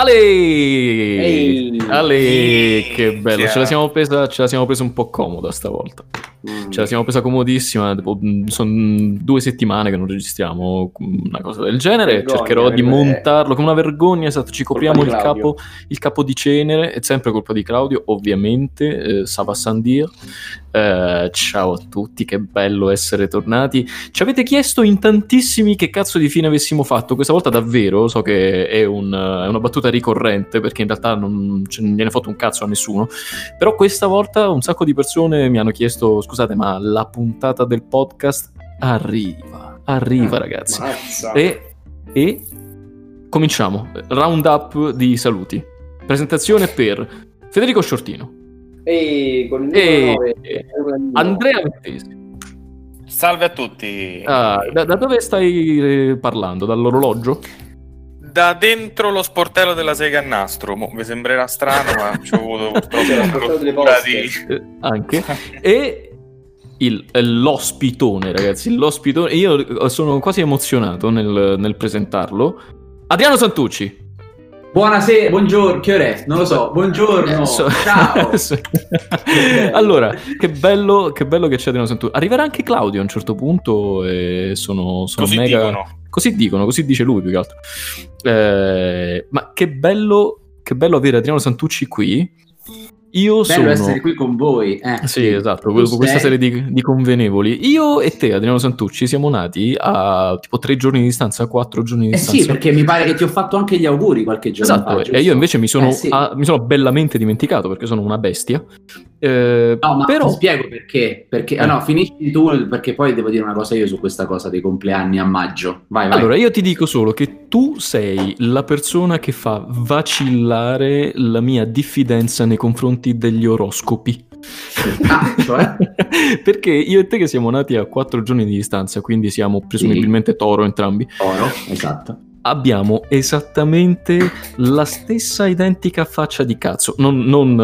Ale! Ehi! Ale, Ehi! che bello, ce la, siamo presa, ce la siamo presa un po' comoda stavolta. Mm. Ce la siamo presa comodissima. Sono due settimane che non registriamo una cosa del genere. Vergogna, Cercherò di vergogna. montarlo come una vergogna. Esatto, ci copriamo di il capo, il capo di cenere. È sempre colpa di Claudio, ovviamente. Eh, Sava Sandir. Eh, ciao a tutti, che bello essere tornati. Ci avete chiesto in tantissimi che cazzo di fine avessimo fatto. Questa volta davvero so che è, un- è una battuta ricorrente perché in realtà non ce ne viene fatto un cazzo a nessuno. Però questa volta un sacco di persone mi hanno chiesto: scusate, ma la puntata del podcast arriva. Arriva, ragazzi. Mazza. E, e cominciamo. Round up di saluti. Presentazione per Federico Sciortino. Ehi, con il E numero 9, Andrea Vettesi. Salve a tutti. Ah, da, da dove stai eh, parlando? Dall'orologio? Da dentro lo sportello della Sega a nastro. Mo, vi sembrerà strano, ma ci ho avuto purtroppo poste. di... Eh, anche. E il- eh, l'ospitone, ragazzi. L'ospitone. Io sono quasi emozionato nel, nel presentarlo. Adriano Santucci. Buonasera, buongiorno, che ore è? Non lo so, buongiorno, So- ciao. allora, che bello, che bello che c'è Adriano Santucci. Arriverà anche Claudio a un certo punto e sono, sono Così mega... dicono. Così dicono, così dice lui più che altro. Eh, ma che bello, che bello avere Adriano Santucci qui. Io Bello sono... essere qui con voi. Eh, Sì, esatto, que- questa sei- serie di, di convenevoli. Io e te, Adriano Santucci, siamo nati a tipo tre giorni di distanza, quattro giorni di Eh distanza. sì, perché mi pare che ti ho fatto anche gli auguri qualche giorno Esatto, fa. e giusto? io invece mi sono, Eh sì. ah, mi sono bellamente dimenticato perché sono una bestia. Eh, No, ma però, ti spiego perché. perché ah, Eh. no, finisci tu perché poi devo dire una cosa io su questa cosa dei compleanni a maggio. Vai, vai. allora, io ti dico solo che tu sei la persona che fa vacillare la mia diffidenza nei confronti degli oroscopi. Ah, cioè? perché io e te che siamo nati a quattro giorni di distanza, quindi siamo presumibilmente toro entrambi, Oro, esatto. abbiamo esattamente la stessa identica faccia di cazzo, non, non,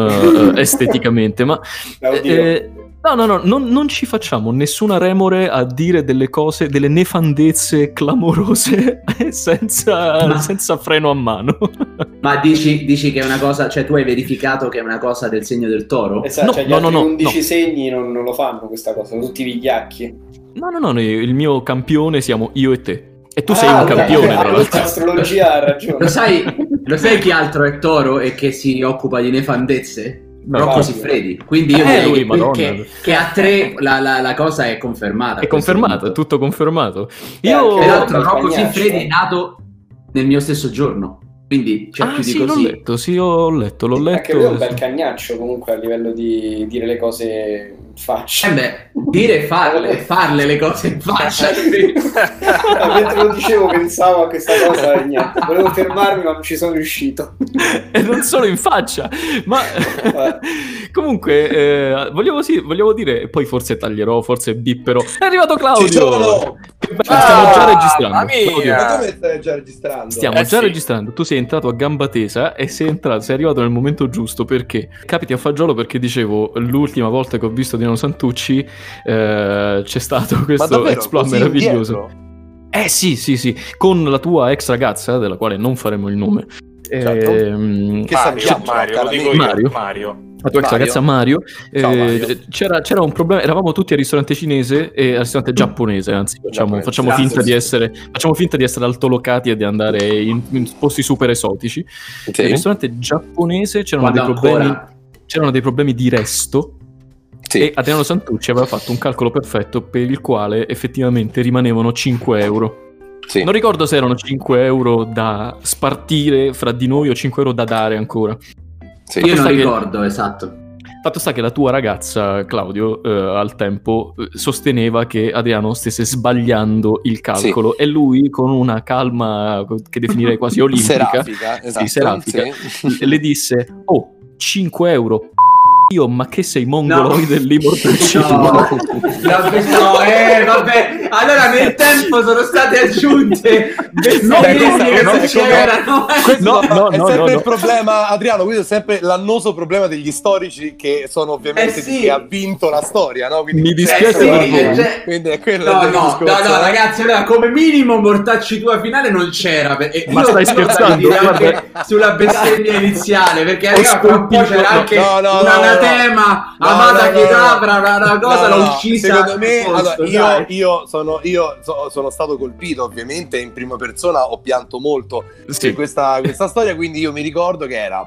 eh, esteticamente, ma eh, no, no, no, non, non ci facciamo nessuna remore a dire delle cose, delle nefandezze clamorose senza, Ma- senza freno a mano. Ma dici, dici che è una cosa, cioè tu hai verificato che è una cosa del segno del toro? Esatto, no, cioè gli no, altri no, no, 11 no. segni non, non lo fanno questa cosa, sono tutti vigliacchi. No, no, no, no, il mio campione siamo io e te. E tu sei Ah, un ok. campione, Ah, tra l'altro. L'astrologia ha ragione. Lo sai, lo sai chi altro è toro e che si occupa di nefandezze? No, Rocco. Siffredi. Quindi io Eh, direi lui, che, che, a tre la, la- la cosa è confermata. È confermato, è tutto confermato. Io... Peraltro Rocco. Siffredi è nato nel mio stesso giorno. Quindi cioè, ah, più di sì, l'ho così. letto, sì, ho letto, l'ho letto. Anche lui è un bel cagnaccio comunque a livello di dire le cose faccia. Eh beh, dire e farle, farle le cose in faccia. Eh, Mentre lo dicevo pensavo a questa cosa e niente. Volevo fermarmi ma non ci sono riuscito. e non solo in faccia, ma comunque eh, volevo, sì, volevo dire, e poi forse taglierò, forse bipperò. È arrivato Claudio! Ci sono! Che bello, Ah, stiamo già registrando. già registrando? Stiamo Eh, già sì. registrando. Tu sei entrato a gamba tesa e sei entrato, sei arrivato nel momento giusto perché capiti a fagiolo perché dicevo l'ultima volta che ho visto Dino Santucci eh, c'è stato questo davvero? exploit meraviglioso. indietro? Eh sì, sì, sì, con la tua ex ragazza, della quale non faremo il nome. Certo. Ehm, Che Mario, sappiamo, Mario, lo io. Mario. La tua ex Mario. ragazza Mario, Ciao, eh, Mario. C'era, c'era un problema, eravamo tutti al ristorante cinese e al ristorante giapponese, anzi facciamo, facciamo Grazie. finta di essere, facciamo finta di essere altolocati e di andare in, in posti super esotici. Nel ristorante giapponese c'erano dei, problemi, c'erano dei problemi di resto Sì. e Adriano Santucci aveva fatto un calcolo perfetto per il quale effettivamente rimanevano 5 euro. Sì. Non ricordo se erano 5 euro da spartire fra di noi o 5 euro da dare ancora. Sì. io non sta che- ricordo, esatto. Fatto sta che la tua ragazza, Claudio, eh, al tempo eh, sosteneva che Adriano stesse sbagliando il calcolo e lui con una calma che definirei quasi olimpica Serafica, esatto. serafica. sì. le disse oh 5 euro io ma che sei mongoloide No, no, questo- no, eh, vabbè, allora nel tempo sono state aggiunte No, bestemmie che no, no, c'erano. No, no, è no, sempre no, il no. problema, Adriano, questo è sempre l'annoso problema degli storici che sono ovviamente Eh sì. chi ha vinto la storia, no? Quindi Mi Eh dispiace sì, per eh, voi. cioè- Quindi è quello No, no, no, no, eh. ragazzi, allora come minimo mortacci tua finale non c'era. e Ma io- stai scherzando? Guarda. anche sulla bestemmia iniziale, perché Ho raga, fra un po' c'era anche no, no, un no, anatema, no, Amata no, no, Kedavra, una, cosa No, no, l'ho uccisa. Secondo me, posto, allora, io, io sono, io so- sono stato colpito, ovviamente, in prima persona ho pianto molto Sì. in questa, questa storia, quindi io mi ricordo che era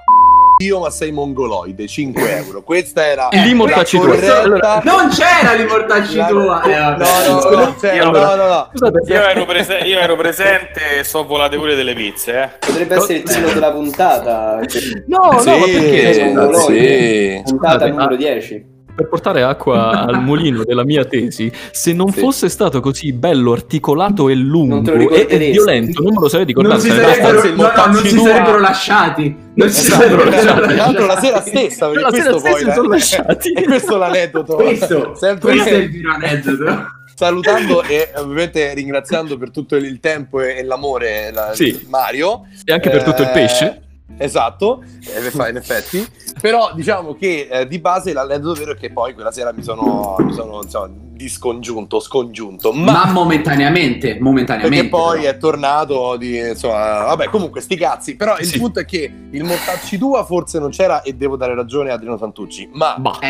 io ma sei mongoloide, 5 euro. Questa era Eh, Lì la mortacci tu. corretta- Allora, Non c'era di mortacci la- tua. Eh, vabbè. No, no, no, c'era, Io allora- no, no, no. Scusate, Io ero, prese- io ero presente e so volate pure delle pizze, eh. Potrebbe essere il titolo della puntata. No, no, Sì, ma perché? Mongoloide. sì. Puntata Scusate, numero ah. 10. Per portare acqua al mulino della mia tesi, se non Sì. fosse stato così bello, articolato e Non lungo e, e violento, non me lo sarei non ricordato. si sarebbe sarebbero, no, no, non si sarebbero lasciati. Non si Esatto, sarebbero tra lasciati. l'altro la sera stessa, perché La sera questo stessa poi si sono lasciati. E questo è l'aneddoto. Questo, Sempre questo è il vero aneddoto. salutando e ovviamente ringraziando per tutto il tempo e, e l'amore la- Sì. Mario. E anche per tutto il Eh, pesce. Esatto, eh, fa- in effetti. Però diciamo che eh, di base l'aneddoto vero è che poi quella sera mi sono, mi sono insomma, discongiunto, scongiunto. Ma, Ma, momentaneamente, momentaneamente. perché poi però. è tornato di insomma, vabbè, comunque sti cazzi. Però il Sì. punto è che il Mortacci tua forse non c'era e devo dare ragione a Adriano Santucci, ma. Eh,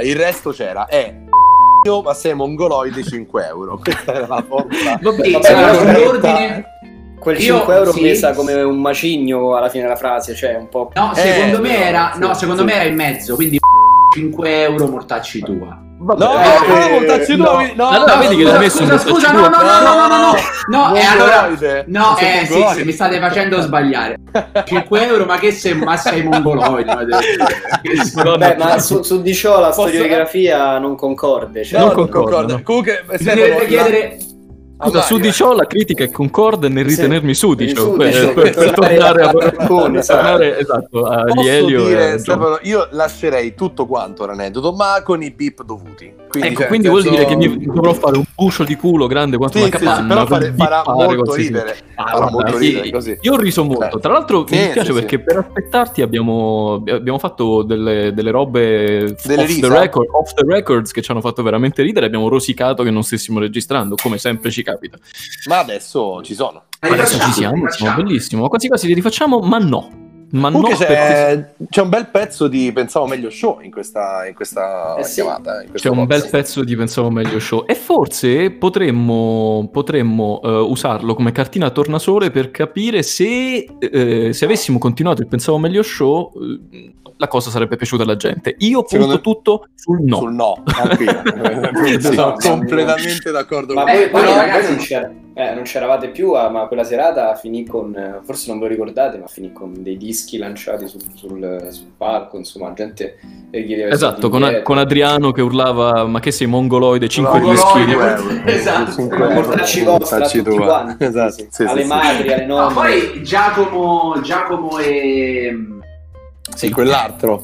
eh, il resto c'era. È ma sei mongoloide 5 euro. Questa era la formula. Vabbè, allora, vabbè, sull'ordine... Quel Io- 5 euro sì. messa come un macigno alla fine della frase, cioè un po'. No, Eh, secondo me no, era... No, secondo sì. me era in mezzo, quindi 5 euro mortacci tua. Vabbè, No, Eh, no, eh, Mortacci no. tua. No, Allora, no, vedi che scusa, l'hai messo scusa, scusa, no, no, no, no, no, no, no, e allora... Mongoloide. No, eh, sì, sì, mi state facendo sbagliare. 5 euro, ma che sei, ma sei mongoloide. Vabbè, ma su, su di ciò la Posso- storiografia non concorde. Cioè, No, Non concordo. no. Comunque, Bisognerebbe chiedere... Scusa, su di ciò la critica è concorde nel Sì. ritenermi sudicio, Sudicio, per, per- per tornare a per esatto. tornare, esatto, a Posso Lielio dire, e. Stefano, io lascerei tutto quanto l'aneddoto, ma con i bip dovuti. Quindi, Ecco, cioè, quindi vuol dire che mi dovrò fare un bucio di culo grande quanto Sì, una sì, sì, capanna. però per fare- farà molto ridere. Ah, farà molto sì, ridere così. Io ho riso molto. Sì. Tra l'altro Sì, mi dispiace sì, perché sì. per aspettarti abbiamo, abbiamo fatto delle, delle robe Delle off, the record, off the records che ci hanno fatto veramente ridere. Abbiamo rosicato che non stessimo registrando, come sempre ci capita. Ma adesso ci sono. Adesso ci siamo, siamo bellissimo. Quasi quasi li rifacciamo, ma no. Ma Comunque no, c'è, perché c'è un bel pezzo di Pensavo Meglio Show in questa, in questa Eh sì. chiamata. in c'è questo un bel pezzo di Pensavo Meglio Show. E forse potremmo, potremmo eh, usarlo come cartina tornasole per capire se, eh, se avessimo continuato il Pensavo Meglio Show, eh, la cosa sarebbe piaciuta alla gente. Io punto Secondo- tutto sul no. Sul no, anch'io. Sì. Sono No, completamente d'accordo Ma con voi, però, non- ragazzi- voi non, c'era- eh, non c'eravate più, ah, ma quella serata finì con, eh, forse non ve lo ricordate, ma finì con dei dischi lanciati sul, sul- sul palco, insomma, gente eh, chiedeva Esatto, con, indietro. con Adriano che urlava ma che sei mongoloide 5 Mongoloide, dischi. Mongoloide. Esatto. Ma portarci vostra a Portarci tutti tua. quanti, Esatto, sì, sì. sì, sì, alle sì. madri, alle No, nonne. poi Giacomo, Giacomo e... Sì, quell'altro.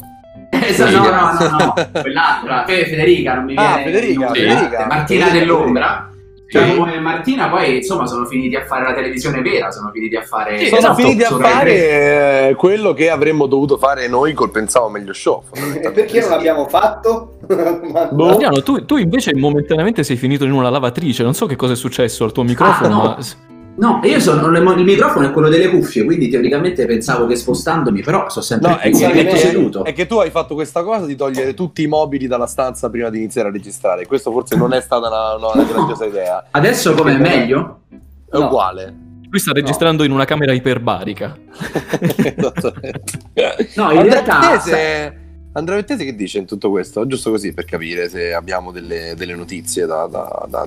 Esatto, no, no, no, no, quell'altra, Fe- Federica, non mi viene Ah, Federica. Federica. Martina Federica, dell'Ombra. Sì. E Martina poi insomma sono finiti a fare la televisione vera, sono finiti a fare... Sì, Sono esatto, finiti a fare eh, quello che avremmo dovuto fare noi col Pensavo Meglio Show. E perché non l'abbiamo fatto? Boh. Adriano, tu, tu invece momentaneamente sei finito in una lavatrice. Non so che cosa è successo al tuo microfono, no. ma No, io sono il microfono è quello delle cuffie, quindi teoricamente pensavo che spostandomi, però sono sempre No, è qui, che, è, che, seduto. è che tu hai fatto questa cosa di togliere tutti i mobili dalla stanza prima di iniziare a registrare. Questo forse non è stata una, una, una grandiosa idea. Adesso com'è meglio? È No. uguale. lui sta registrando in una camera iperbarica. Esattamente. No, in realtà Vettese, Andrea Vettese che dice in tutto questo? Giusto così per capire se abbiamo delle, delle notizie da, da- da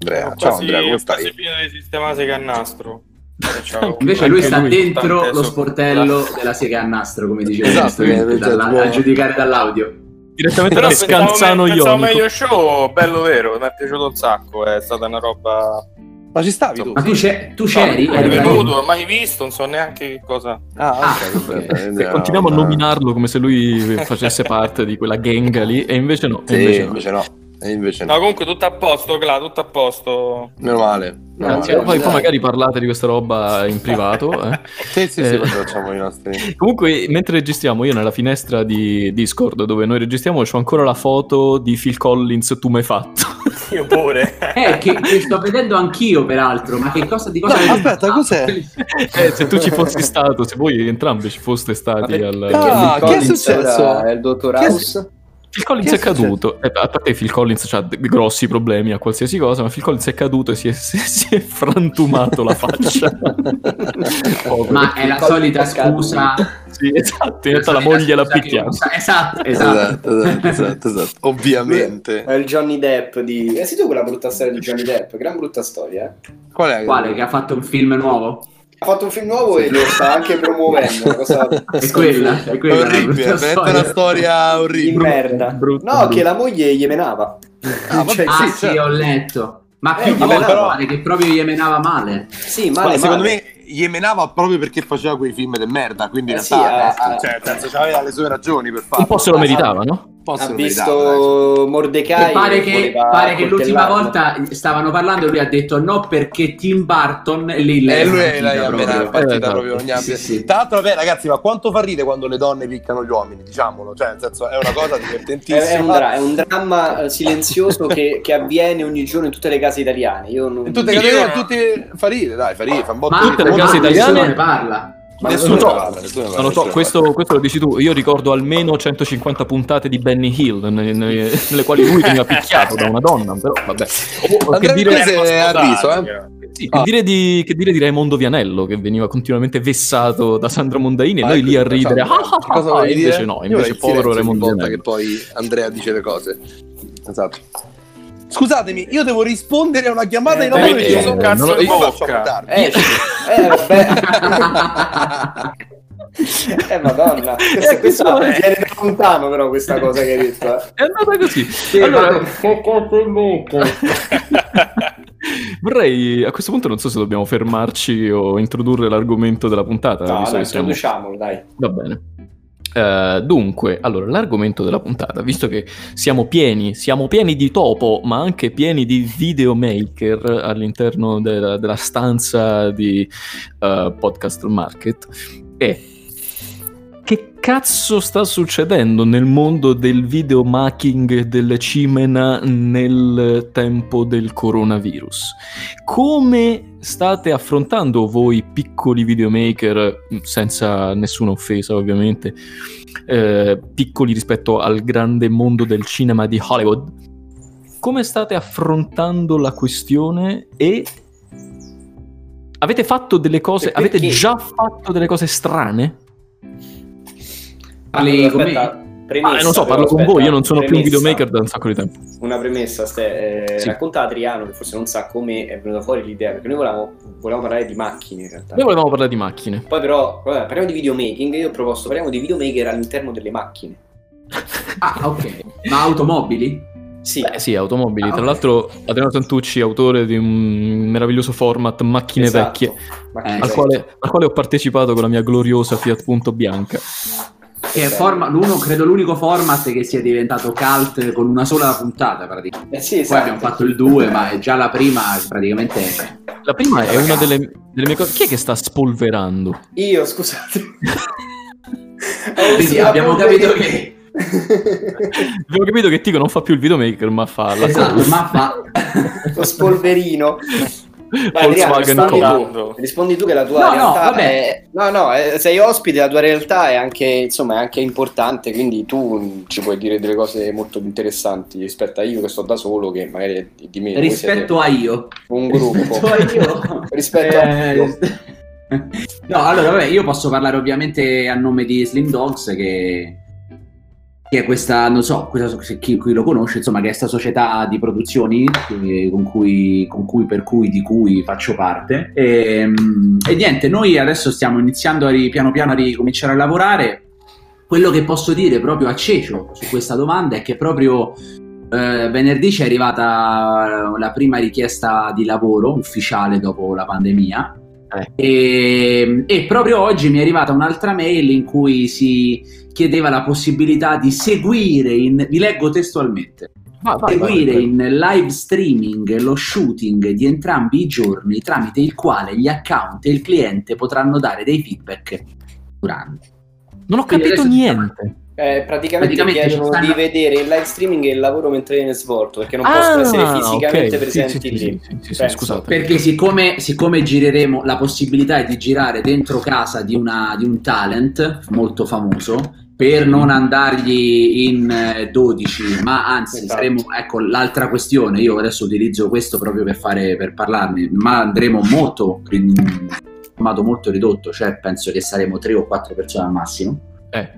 Andrea. Ciao quasi- Andrea, come stai? finito di a nastro. Eh, ciao. invece lui sta lui. dentro lo sportello della sega a nastro, come diceva Esatto, che- dalla- a giudicare dall'audio. Direttamente da Scanzano me- pensavo meglio show, bello vero, mi è piaciuto un sacco, è stata una roba... Ma ci stavi tu? Ma tu, c'è- tu c'eri? No, Eri venuto, mai visto, non so neanche che cosa... Ah, Ah, ok, vabbè, ok. vabbè, Se continuiamo a nominarlo come se lui facesse parte di quella gang lì, e invece no. e Sì, invece no. invece no. E invece no. No, comunque tutto a posto, Cla, tutto a posto. Meno male. Meno male. Poi, poi magari parlate di questa roba in privato. eh. Sì, sì, sì, Eh. facciamo i nostri... Comunque, mentre registriamo, io nella finestra di Discord dove noi registriamo, c'ho ancora la foto di Phil Collins Tu m'hai fatto. Io pure. Eh, che, che sto vedendo anch'io, peraltro. Ma che cosa di cosa No, aspetta, parlato? cos'è? Eh, se tu ci fossi stato, se voi entrambi ci foste stati al... Ah, che è Collins successo? È il dottor House? Phil Collins Che è è caduto, eh, a parte Phil Collins ha grossi problemi a qualsiasi cosa, ma Phil Collins è caduto e si è, si è- si è frantumato la faccia. Ma è la solita scusa. Sì, esatto, in realtà la moglie l'ha usa- Esatto, esatto. Esatto, esatto, esatto, esatto. Ovviamente. È il Johnny Depp di... Eh sì, tu quella brutta storia di Johnny Depp, gran brutta storia, eh. Qual è? Quale? Che ha fatto un film nuovo? Ha fatto un film nuovo e lo sta anche promuovendo. Cosa... È quella, è quella. Orribile, la è veramente una storia. storia Di orribile. merda. brutto, no, brutto. che la moglie gli menava. Ah, Cioè, Ah, sì, sì, certo. ho letto. Ma Eh, più di vabbè, volte però- pare che proprio gli menava male. Sì, Ma male, secondo male. me gli menava proprio perché faceva quei film del merda, quindi in Eh realtà sì, eh, eh, cioè, nel senso, aveva le sue ragioni per farlo. Un po' se lo Eh, meritava, no? Ha visto Mordecai E pare e che, pare che l'ultima volta stavano parlando e lui ha detto no perché Tim Burton e lì E lei lui è la proprio. partita Esatto. proprio ogni Sì, sì. Tra l'altro, vabbè, ragazzi, ma quanto fa ride quando le donne piccano gli uomini? Diciamolo, cioè, nel senso, è una cosa divertentissima. è un, dra- è un dramma eh, silenzioso che, che avviene ogni giorno in tutte le case italiane. Io non... In tutte le categorie, no. tutti fa ride, dai, fa ride, fa un botto Ma tutte le case italiane- ne parla. Nessuno parla, nessuno lo so, questo, questo lo dici tu. Io ricordo almeno 150 puntate di Benny Hill, ne- ne- nelle quali lui veniva picchiato da una donna, però vabbè. Che dire, riso, eh. sì, che Ah. dire di, che dire di Raimondo Vianello, che veniva continuamente vessato da Sandra Mondaini, e Ah, noi ecco, lì a ridere. facciamo- Ah, ah, che cosa ah, e invece dire? no, invece povero Raimondo volta che Vianello. poi Andrea dice le cose. Esatto. Scusatemi, io devo rispondere a una chiamata Eh, in nome eh, perché eh, sono non cazzo lo- di io- faccio tardi. Eh, eh, vabbè. eh, madonna. Questa, Eh, questa viene da lontano, però, questa cosa che hai detto. eh. È andata così. Sì, allora, vorrei a questo punto non so se dobbiamo fermarci o introdurre l'argomento della puntata. No, siamo- introduciamolo, dai. Va bene. Eh, dunque, allora, l'argomento della puntata, visto che siamo pieni, siamo pieni di topo, ma anche pieni di videomaker all'interno della, della stanza di eh, Podcast Market, è che cazzo sta succedendo nel mondo del videomaking delle cimena nel tempo del coronavirus? Come state affrontando voi piccoli videomaker, senza nessuna offesa ovviamente, eh, piccoli rispetto al grande mondo del cinema di Hollywood? Come state affrontando la questione e avete fatto delle cose, avete già fatto delle cose strane? Parli me? Aspetta, premessa, Ah, non so, però, parlo con aspetta, voi, io non sono più un premessa. videomaker da un sacco di tempo. Una premessa, Ste, eh, Sì. racconta Adriano che forse non sa come è venuta fuori l'idea, perché noi volevamo, volevamo parlare di macchine in realtà. Noi volevamo parlare di macchine. Poi però, vabbè, parliamo di videomaking, io ho proposto, parliamo di videomaker all'interno delle macchine. Ah, ok. Ma automobili? Sì, Beh, sì, automobili. Ah, Tra ok. l'altro, Adriano Santucci, autore di un meraviglioso format Macchine esatto, Vecchie, macchine al quale, al quale ho partecipato con la mia gloriosa Fiat Punto Bianca. Che è forma- l'uno, credo l'unico format che sia diventato cult con una sola puntata praticamente. Eh sì, Poi esatto. abbiamo fatto il 2, ma è già la prima praticamente... La prima è una delle, delle mie cose. Chi è che sta spolverando? Io, scusate. Quindi abbiamo capito che... Abbiamo capito che Tico non fa più il videomaker, ma fa la Esatto, ma fa... Lo spolverino. Vai, Volkswagen rispondi tu. Rispondi tu che la tua No, no, realtà vabbè. è... No, no, eh, sei ospite, la tua realtà è anche, insomma, è anche importante, quindi tu mm, ci puoi dire delle cose molto interessanti rispetto a io che sto da solo, che magari è di, di me. voi Rispetto a io. un gruppo. Rispetto a io. Rispetto a Eh, io. No, allora, vabbè, io posso parlare ovviamente a nome di Slim Dogs, che, che è questa, non so, questa- chi, chi lo conosce, insomma, che è questa società di produzioni con cui, con cui, per cui, di cui faccio parte. E, mm, e niente, noi adesso stiamo iniziando a ri- piano piano a ricominciare a lavorare. Quello che posso dire proprio a Cecio su questa domanda è che proprio eh, venerdì ci è arrivata la prima richiesta di lavoro ufficiale dopo la pandemia. E, e proprio oggi mi è arrivata un'altra mail in cui si chiedeva la possibilità di seguire, in, vi leggo testualmente, Va- vai, vai, seguire vai. in live streaming lo shooting di entrambi i giorni tramite il quale gli account e il cliente potranno dare dei feedback durante. Non ho Quindi capito niente. Eh, praticamente, Praticamente chiedono stanno- di vedere il live streaming e il lavoro mentre viene svolto, perché non Ah, possono essere fisicamente ok. presenti Sì, sì, lì. sì, sì, sì, sì, Penso. scusate. Perché siccome, siccome gireremo, la possibilità è di girare dentro casa di, una- di un talent molto famoso, per non andargli in eh, 12, ma anzi Esatto. saremo, ecco l'altra questione, io adesso utilizzo questo proprio per, fare, per parlarne, ma andremo molto, in formato molto ridotto, cioè penso che saremo 3 o 4 persone al massimo. Eh,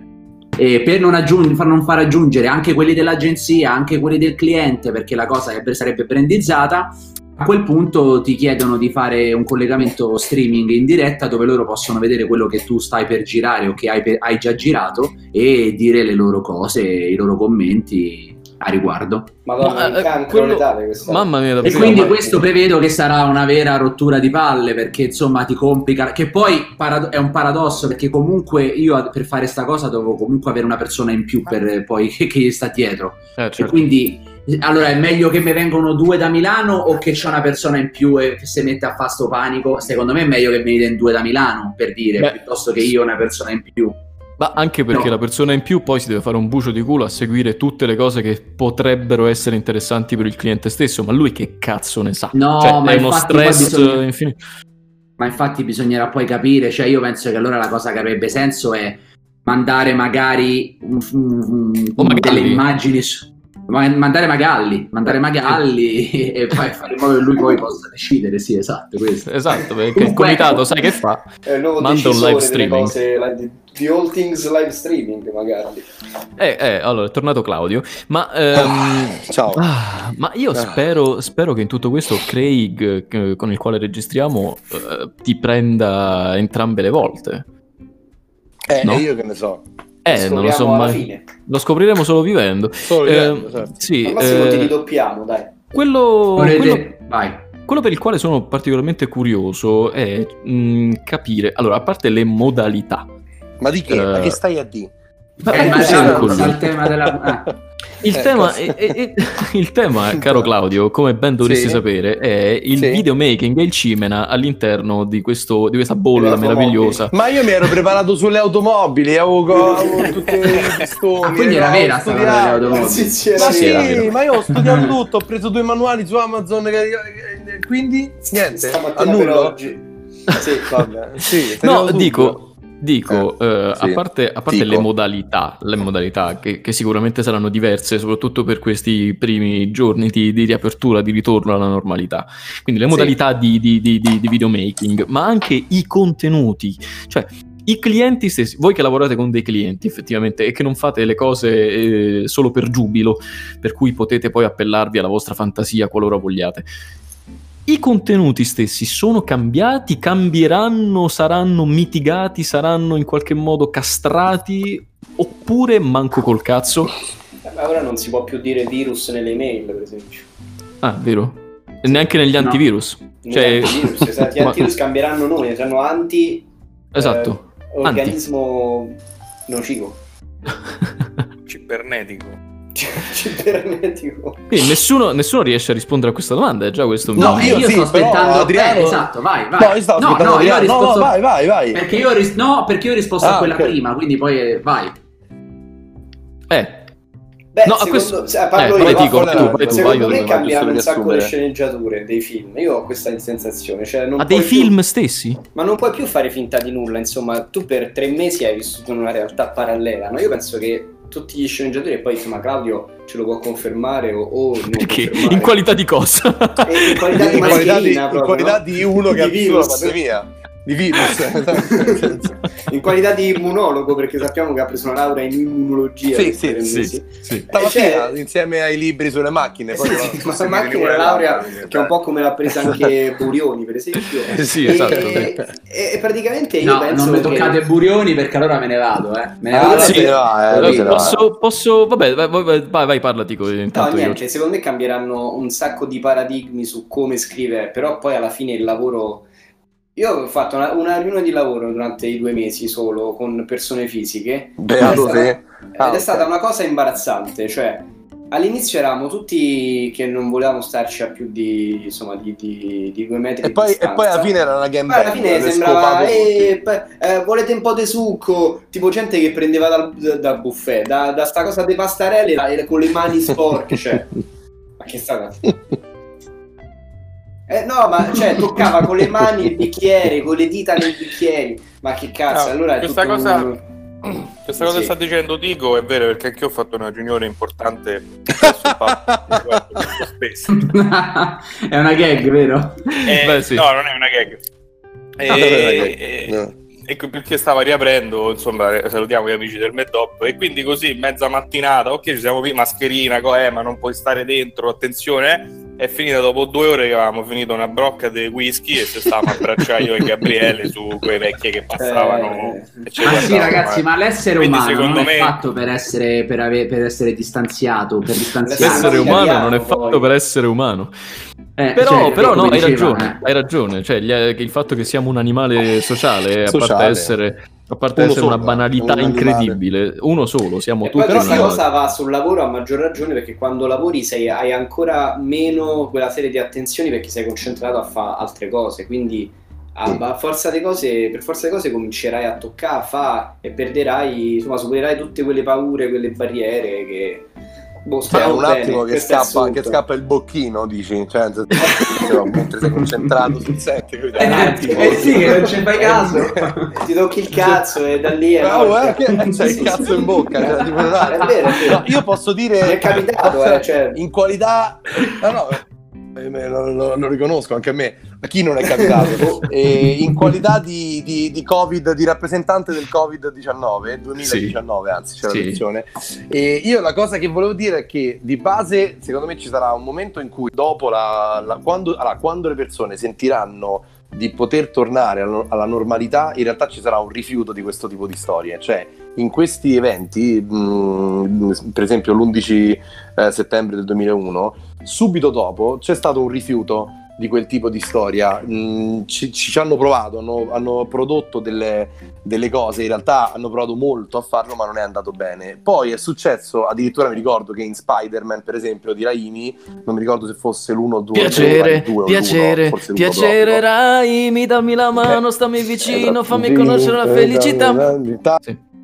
E per non, aggiung- far- non far aggiungere anche quelli dell'agenzia, anche quelli del cliente, perché la cosa è- sarebbe brandizzata, a quel punto ti chiedono di fare un collegamento streaming in diretta dove loro possono vedere quello che tu stai per girare o che hai, per- hai già girato e dire le loro cose, i loro commenti a riguardo. Madonna, Ma, eh, cancro quello- letale questa. mamma mia, E quindi questo prevedo che sarà una vera rottura di palle perché insomma ti complica. Che poi è un paradosso perché comunque io per fare sta cosa devo comunque avere una persona in più per poi che, che gli sta dietro. Eh, E certo. quindi allora è meglio che mi vengono due da Milano o che c'è una persona in più e che si mette a fare sto panico? Secondo me è meglio che mi den due da Milano per dire Beh, piuttosto che io una persona in più. Ma anche perché No. la persona in più poi si deve fare un bucio di culo a seguire tutte le cose che potrebbero essere interessanti per il cliente stesso, ma lui che cazzo ne sa? No, Cioè, ma è uno stress bisogna- infinito. Ma infatti bisognerà poi capire, cioè io penso che allora la cosa che avrebbe senso è mandare magari, O Magalli. delle immagini su- ma- mandare Magalli, mandare Magalli e poi fare in modo che lui poi possa decidere, sì, esatto, questo. Esatto, perché il comitato ecco. sai che fa? Manda un live streaming. cose, la- di, di all things live streaming magari. Eh, eh, allora è tornato Claudio, ma, ehm, Ciao. ah, ma io Ah. spero, spero che in tutto questo Craig, eh, con il quale registriamo, eh, ti prenda entrambe le volte. Eh, no. io che ne so. Eh, non lo so mai. Lo scopriremo solo vivendo. Solo Eh, vivendo, certo. sì, Al massimo eh, ti ridoppiamo, dai. quello, Volete- quello- Vai. quello per il quale sono particolarmente curioso è mh, capire, allora, a parte le modalità, Ma di che? Eh, Ma che stai a dire? Il tema della... ah. Il, Eh, tema, cazzo. è- è- è- il tema, caro Claudio, come ben dovresti Sì. sapere, è il Sì. videomaking e il cimena all'interno di, questo, di questa bolla meravigliosa. Ma io mi ero preparato sulle automobili, avevo, avevo tutte le pistoni. Ah, quindi era vera sta cosa delle automobili. Sì, sì, ma io ho studiato tutto, ho preso due manuali su Amazon, quindi niente, Stamattina a per nulla. oggi. Sì, vabbè. Sì, No, dico, dico eh, sì. a parte, a parte le modalità, le modalità che, che sicuramente saranno diverse, soprattutto per questi primi giorni di, di riapertura, di ritorno alla normalità. Quindi le Sì. modalità di, di, di, di- di videomaking, ma anche i contenuti. Cioè, i clienti stessi, voi che lavorate con dei clienti effettivamente e che non fate le cose eh, solo per giubilo, per cui potete poi appellarvi alla vostra fantasia qualora vogliate. I contenuti stessi sono cambiati, cambieranno, saranno mitigati, saranno in qualche modo castrati oppure manco col cazzo? Eh, Ma ora non si può più dire virus nelle email, per esempio. Ah, vero? E neanche negli No. antivirus. Cioè- Negli antivirus, esatto, gli antivirus cambieranno nome, saranno anti Esatto. eh, organismo nocivo, Cibernetico. cibernetico. Quindi nessuno, nessuno riesce a rispondere a questa domanda, è già questo un No, Eh, io io sì, sto però aspettando Adriano- eh, esatto, vai, vai. No, io stavo aspettando no, io ho. No, risposto no, vai, vai, vai. Perché io ho ris- no, perché io ho risposto Ah, a quella ok. prima, quindi poi eh, vai. Eh, Beh, No, a secondo, questo- se- parlo eh, io, vai, dico, forse- tu, vai, tu, vai, secondo io me devo cambieranno un sacco le sceneggiature dei film. Io ho questa sensazione, cioè non a dei più- film stessi? ma non puoi più fare finta di nulla, insomma, tu per tre mesi hai vissuto in una realtà parallela, no? Io penso che tutti gli sceneggiatori, e poi insomma Claudio ce lo può confermare o, o non Che, confermare. in qualità di cosa? E in qualità di in qualità di, in qualità no? di uno che ha vissuto la pandemia. Di virus. esatto. in qualità di immunologo perché sappiamo che ha preso una laurea in immunologia Sì, sì, sì, sì. Cioè- insieme ai libri sulle macchine. poi Sì, sì, ma seguiti ma anche pure una laurea che è un po' come l'ha presa anche Burioni per esempio Eh sì, E- esatto. e, e praticamente io No, penso non mi che- toccate Burioni perché allora me ne vado, eh. Me ne Sì. eh, Eh, posso, posso, vabbè, vai, vai, vai, vai parla Tico, No, intanto io. niente, secondo me cambieranno un sacco di paradigmi su come scrivere, però poi alla fine il lavoro... Io ho fatto una, una riunione di lavoro durante i due mesi solo con persone fisiche Beato è te. stata- Ah, ed è ok. stata una cosa imbarazzante, cioè all'inizio eravamo tutti che non volevamo starci a più di, insomma, di, di, di due metri E poi, e poi alla fine era una game Poi alla fine sembrava, "Eh, eh, volete un po' di succo? Tipo gente che prendeva dal, dal buffet, da, da sta cosa dei pastarelli con le mani sporche, cioè. Ma che sta Eh no, ma cioè toccava con le mani il bicchiere, con le dita nei bicchieri. Ma che cazzo, Ah, allora questa tutto cosa- un- Questa cosa Sì. che sta dicendo Dico è vero perché anche io ho fatto una riunione importante spesso. è una gag, vero? Eh, Beh, sì. No, non è una gag. E, Non è una gag, e- no. E perché stava riaprendo, insomma, eh, salutiamo gli amici del Meddop e quindi così, mezza mattinata, ok, ci siamo qui, mascherina, co- eh, ma non puoi stare dentro, attenzione, eh. È finita dopo due ore che avevamo finito una brocca di whisky e se stavamo a abbracciare io e Gabriele su quelle vecchie che passavano. Eh. Ma sì, guardavano, ragazzi, eh. ma l'essere Quindi, umano secondo non è me- fatto per essere, per ave- per essere distanziato, per distanziarsi. L'essere Sì, umano non è poi. fatto per essere umano. Eh, Però, cioè, però no, come hai diceva, ragione, eh. hai ragione. Cioè, gli- il fatto che siamo un animale sociale, a parte Sociale. essere, a parte essere una solo, banalità un animale. incredibile, uno solo, siamo E tutti poi un questa cosa va sul lavoro a maggior ragione perché quando lavori sei, hai ancora meno quella serie di attenzioni perché sei concentrato a fare altre cose, quindi a, Sì. a forza di cose, per forza di cose comincerai a toccare, a fare e perderai, insomma, supererai tutte quelle paure, quelle barriere che... Boh, Cioè, un bene, attimo che scappa, che scappa il bocchino, dici? Cioè, mentre sei concentrato sul set? Eh, Un attimo. eh sì, che non ci fai caso. Ti tocchi il cazzo e da lì è... Bravo, eh, che c'hai Sì, il cazzo in bocca. Cioè, tipo, no, È vero, è vero. no, io posso dire. Mi è capitato, eh, cioè- In qualità. No, no. Eh, Lo, lo- lo riconosco anche a me, a chi non è capitato. E in qualità di, di- di Covid, di rappresentante del Covid-19, 2019 anzi, c'è Sì. la lezione. E io la cosa che volevo dire è che di base, secondo me, ci sarà un momento in cui, dopo la, la- quando, allora, quando le persone sentiranno di poter tornare alla normalità, in realtà ci sarà un rifiuto di questo tipo di storie. Cioè, in questi eventi, mh, per esempio l'11 eh, settembre del 2001, subito dopo c'è stato un rifiuto di quel tipo di storia. Mm, ci, ci hanno provato, hanno, hanno prodotto delle, delle cose, in realtà hanno provato molto a farlo, ma non è andato bene. Poi è successo, addirittura mi ricordo che in Spider-Man, per esempio, di Raimi, non mi ricordo se fosse l'uno o due, Piacere, il due o piacere, l'uno, forse l'uno piacere. Raimi, dammi la mano, Eh, stammi vicino, esatto. fammi conoscere la felicità. Sì.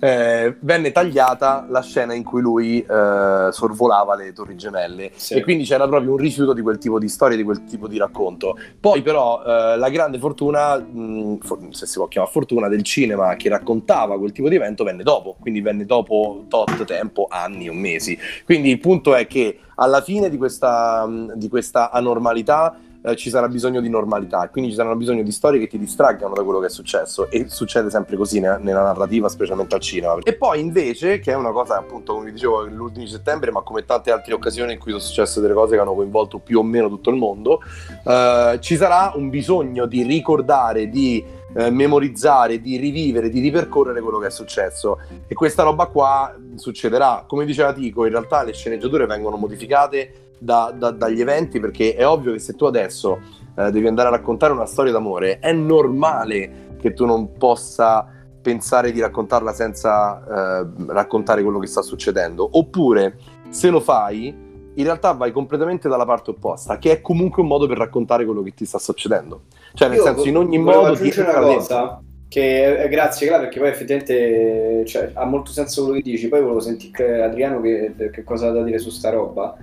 Eh, venne tagliata la scena in cui lui eh, sorvolava le torri gemelle Sì. e quindi c'era proprio un rifiuto di quel tipo di storia, di quel tipo di racconto. Poi però eh, la grande fortuna, mh, for- se si può chiamare fortuna, del cinema che raccontava quel tipo di evento venne dopo, quindi venne dopo tot tempo, anni o mesi. Quindi il punto è che alla fine di questa, mh, di questa anormalità eh, ci sarà bisogno di normalità. Quindi ci saranno bisogno di storie che ti distraggano da quello che è successo. E succede sempre così ne- nella narrativa specialmente al cinema. E poi invece che è una cosa appunto come vi dicevo l'11 settembre ma come tante altre occasioni in cui sono successe delle cose che hanno coinvolto più o meno tutto il mondo eh, ci sarà un bisogno di ricordare di eh, memorizzare, di rivivere, di ripercorrere quello che è successo. E questa roba qua succederà. Come diceva Tico in realtà le sceneggiature vengono modificate da- da- dagli eventi perché è ovvio che se tu adesso eh, devi andare a raccontare una storia d'amore è normale che tu non possa pensare di raccontarla senza eh, raccontare quello che sta succedendo. Oppure se lo fai in realtà vai completamente dalla parte opposta che è comunque un modo per raccontare quello che ti sta succedendo. Cioè nel Io senso in ogni modo ti una cosa che grazie Cla perché poi effettivamente cioè, ha molto senso quello che dici. Poi volevo sentire Adriano che, che cosa ha da dire su sta roba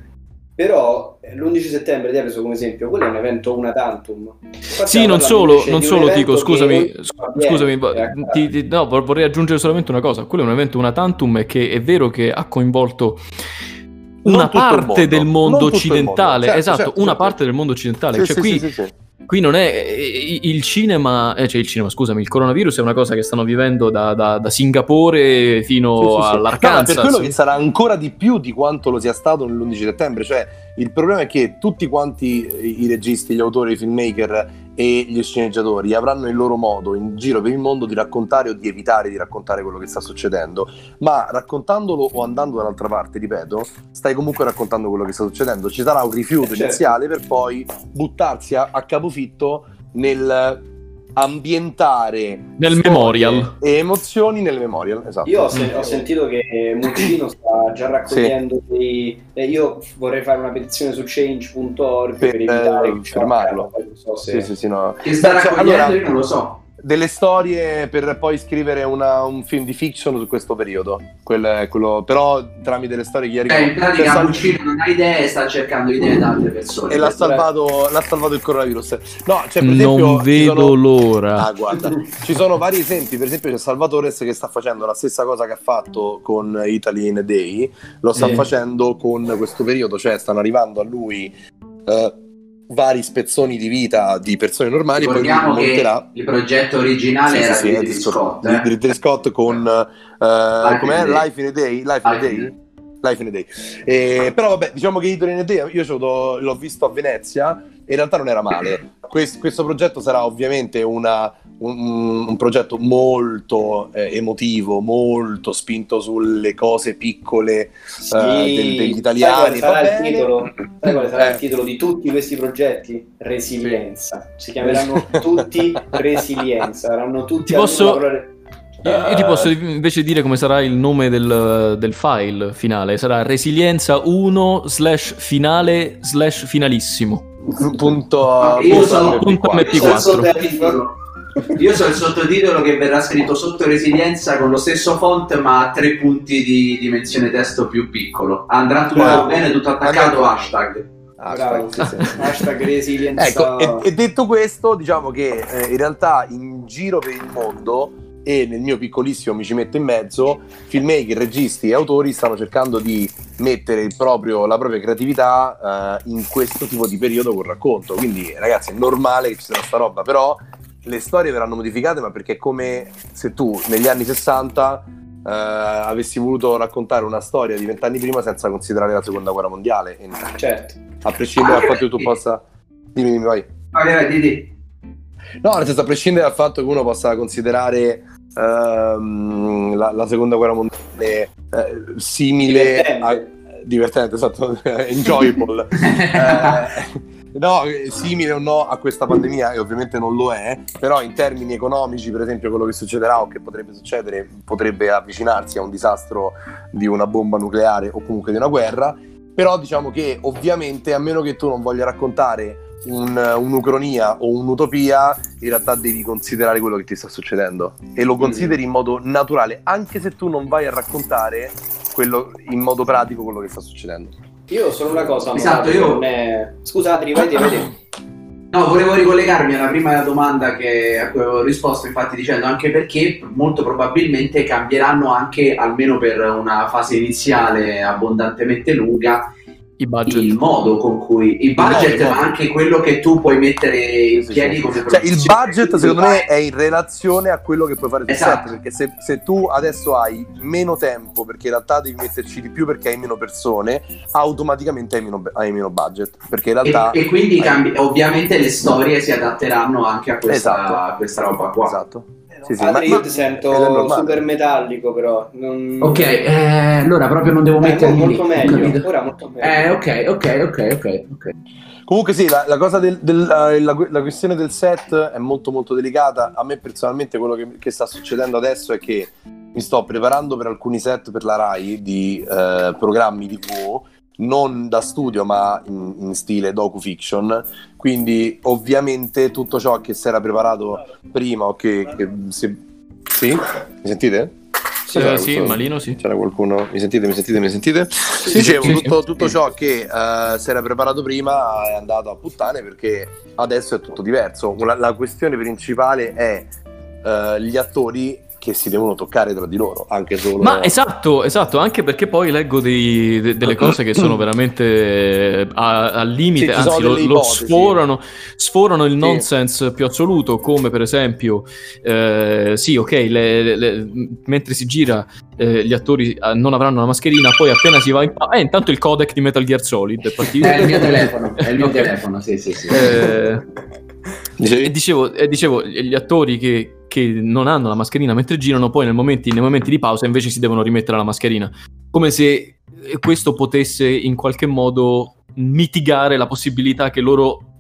però eh, l'11 settembre ti ha preso come esempio quello è un evento una tantum Infatti Sì, non solo, non solo che scusami, ogni s- anno avviene, scusami, in va- realtà. ti- ti- no, vor- vorrei aggiungere solamente una cosa. Quello è un evento una tantum che è vero che ha coinvolto una tutto il parte mondo, del non mondo occidentale. Certo, esatto, certo, una certo. parte del mondo occidentale. Sì, cioè, sì, qui, sì, sì, sì. qui non è eh, il cinema, eh, cioè il cinema, scusami, il coronavirus è una cosa che stanno vivendo da, da- da Singapore fino Sì, sì, sì. all'Arkansas. No, ma per quello che sarà ancora di più di quanto lo sia stato nell'11 settembre. Cioè, il problema è che tutti quanti i registi, gli autori, i filmmaker e gli sceneggiatori avranno il loro modo in giro per il mondo di raccontare o di evitare di raccontare quello che sta succedendo. Ma raccontandolo o andando dall'altra parte, ripeto, stai comunque raccontando quello che sta succedendo. Ci sarà un rifiuto Certo. iniziale per poi buttarsi a, a capofitto nel ambientare Nel memorial. e emozioni nel memorial. Esatto. Io ho, sen- ho sentito che Muccino sta già raccogliendo dei... eh, io vorrei fare una petizione su change.org per, Per, evitare eh, fermarlo. so se... Sì, sì, sì, no. Che sta cioè, raccogliendo allora- io non lo so. Delle storie per poi scrivere una- un film di fiction su questo periodo. Quello è quello, però tramite le storie che ieri Eh, in pratica sal- Muccino non ha idee e sta cercando idee da altre persone. e l'ha salvato, l'ha salvato il coronavirus. No, cioè, per esempio, non ci vedo sono- l'ora. Ah, guarda, ci sono vari esempi. Per esempio, c'è Salvatores che sta facendo la stessa cosa che ha fatto con Italy in a Day, lo sta Sì. facendo con questo periodo, cioè stanno arrivando a lui eh, vari spezzoni di vita di persone normali. Poi Ricordiamo che monterà. il progetto originale Sì, era sì, di Ridley Scott. eh. Ridley Scott con eh, com'è? in. Life in a Day. Life in a Life Day. in a Life in a Day. Eh, però vabbè, diciamo che Italy in a Day io l'ho, visto a Venezia e in realtà non era male. Quest- questo progetto sarà ovviamente una- un, un progetto molto eh, emotivo, molto spinto sulle cose piccole Sì, eh, del- degli sai italiani, quale sarà il titolo? Sai quale sarà Eh. il titolo di tutti questi progetti? Resilienza. Si chiameranno tutti Resilienza. Saranno tutti Ti posso- parola- Io ti posso invece dire come sarà il nome del, del file finale. Sarà resilienza 1 slash finale slash finalissimo. Punto, Io punto sono- punto MP4. MP4. Io so il sottotitolo- Io so il sottotitolo che verrà scritto sotto resilienza con lo stesso font ma a tre punti di dimensione testo più piccolo. Andrà tutto Bravo. bene, tutto attaccato, Andrà- hashtag. Bravo, sì, Hashtag, sì. Hashtag Resilienza. Ecco, e, e detto questo, diciamo che eh, in realtà in giro per il mondo e nel mio piccolissimo mi ci metto in mezzo, filmmaker, registi e autori stanno cercando di mettere proprio- la propria creatività eh, in questo tipo di periodo col racconto. Quindi, ragazzi, è normale che ci sia sta roba, però le storie verranno modificate, ma perché è come se tu negli anni 60 eh, avessi voluto raccontare una storia di vent'anni prima senza considerare la seconda guerra mondiale. E, Certo. a prescindere dal fatto che tu possa. Dimmi, dimmi, vai. Vai, vai, di, di. No, nel senso, a prescindere dal fatto che uno possa considerare ehm, la, la seconda guerra mondiale eh, simile Divertente. a. Divertente, esatto, enjoyable. Eh, no, simile o no a questa pandemia, e ovviamente non lo è, però in termini economici, per esempio, quello che succederà o che potrebbe succedere potrebbe avvicinarsi a un disastro di una bomba nucleare o comunque di una guerra. Però diciamo che ovviamente, a meno che tu non voglia raccontare un- un'ucronia o un'utopia, in realtà devi considerare quello che ti sta succedendo e lo consideri in modo naturale, anche se tu non vai a raccontare quello, in modo pratico quello che sta succedendo. Io solo una cosa. Esatto, io- è... Scusa, Adri, vai te, vai te. No, volevo ricollegarmi alla prima domanda che, a cui avevo risposto, infatti dicendo anche perché molto probabilmente cambieranno anche, almeno per una fase iniziale abbondantemente lunga. Il modo con cui il budget, modo. ma anche quello che tu puoi mettere in Sì, piedi sì. come Cioè, il budget secondo me è in relazione a quello che puoi fare Esatto. set, perché se, se tu adesso hai meno tempo, perché in realtà devi metterci di più perché hai meno persone, automaticamente hai meno, hai meno budget, perché in realtà... E, e quindi hai- cambi- ovviamente le storie si adatteranno anche a questa, Esatto. a questa roba qua. Esatto. Sì, sì, Adri, ma- io ti sento super metallico, però. Non... Ok, eh, allora proprio non devo Eh, mettermi molto lì, meglio. capito. Ora molto meglio. Eh, ok, ok, ok, ok, ok. Comunque sì, la, la cosa del, del- eh, la, la questione del set è molto molto delicata. A me personalmente quello che, che sta succedendo adesso è che mi sto preparando per alcuni set per la RAI di eh, programmi TV, non da studio ma in, in stile docu-fiction. Quindi ovviamente tutto ciò che si era preparato prima o che... che si- Sì? Mi sentite? Sì, C'era eh, sì, questo- Malino, sì. C'era qualcuno? Mi sentite? Mi sentite? Mi sentite? Dicevo, sì, sì. tutto, tutto ciò che eh, si era preparato prima è andato a puttane perché adesso è tutto diverso. La, la questione principale è eh, gli attori che si devono toccare tra di loro, anche solo... Ma esatto, esatto, anche perché poi leggo dei- de- delle cose che sono veramente eh, a- al limite, Sì, anzi lo, lo sforano, sforano il Sì. nonsense più assoluto, come per esempio, eh, sì, ok, le- le- le- mentre si gira eh, gli attori eh, non avranno la mascherina, poi appena si va in... eh, intanto il codec di Metal Gear Solid è partito. È il mio telefono, è il mio Ok. telefono, sì, sì, sì. Eh, e dicevo, e dicevo, gli attori che, che non hanno la mascherina mentre girano, poi momenti- nei momenti di pausa invece si devono rimettere la mascherina. Come se eh, questo potesse in qualche modo mitigare la possibilità che loro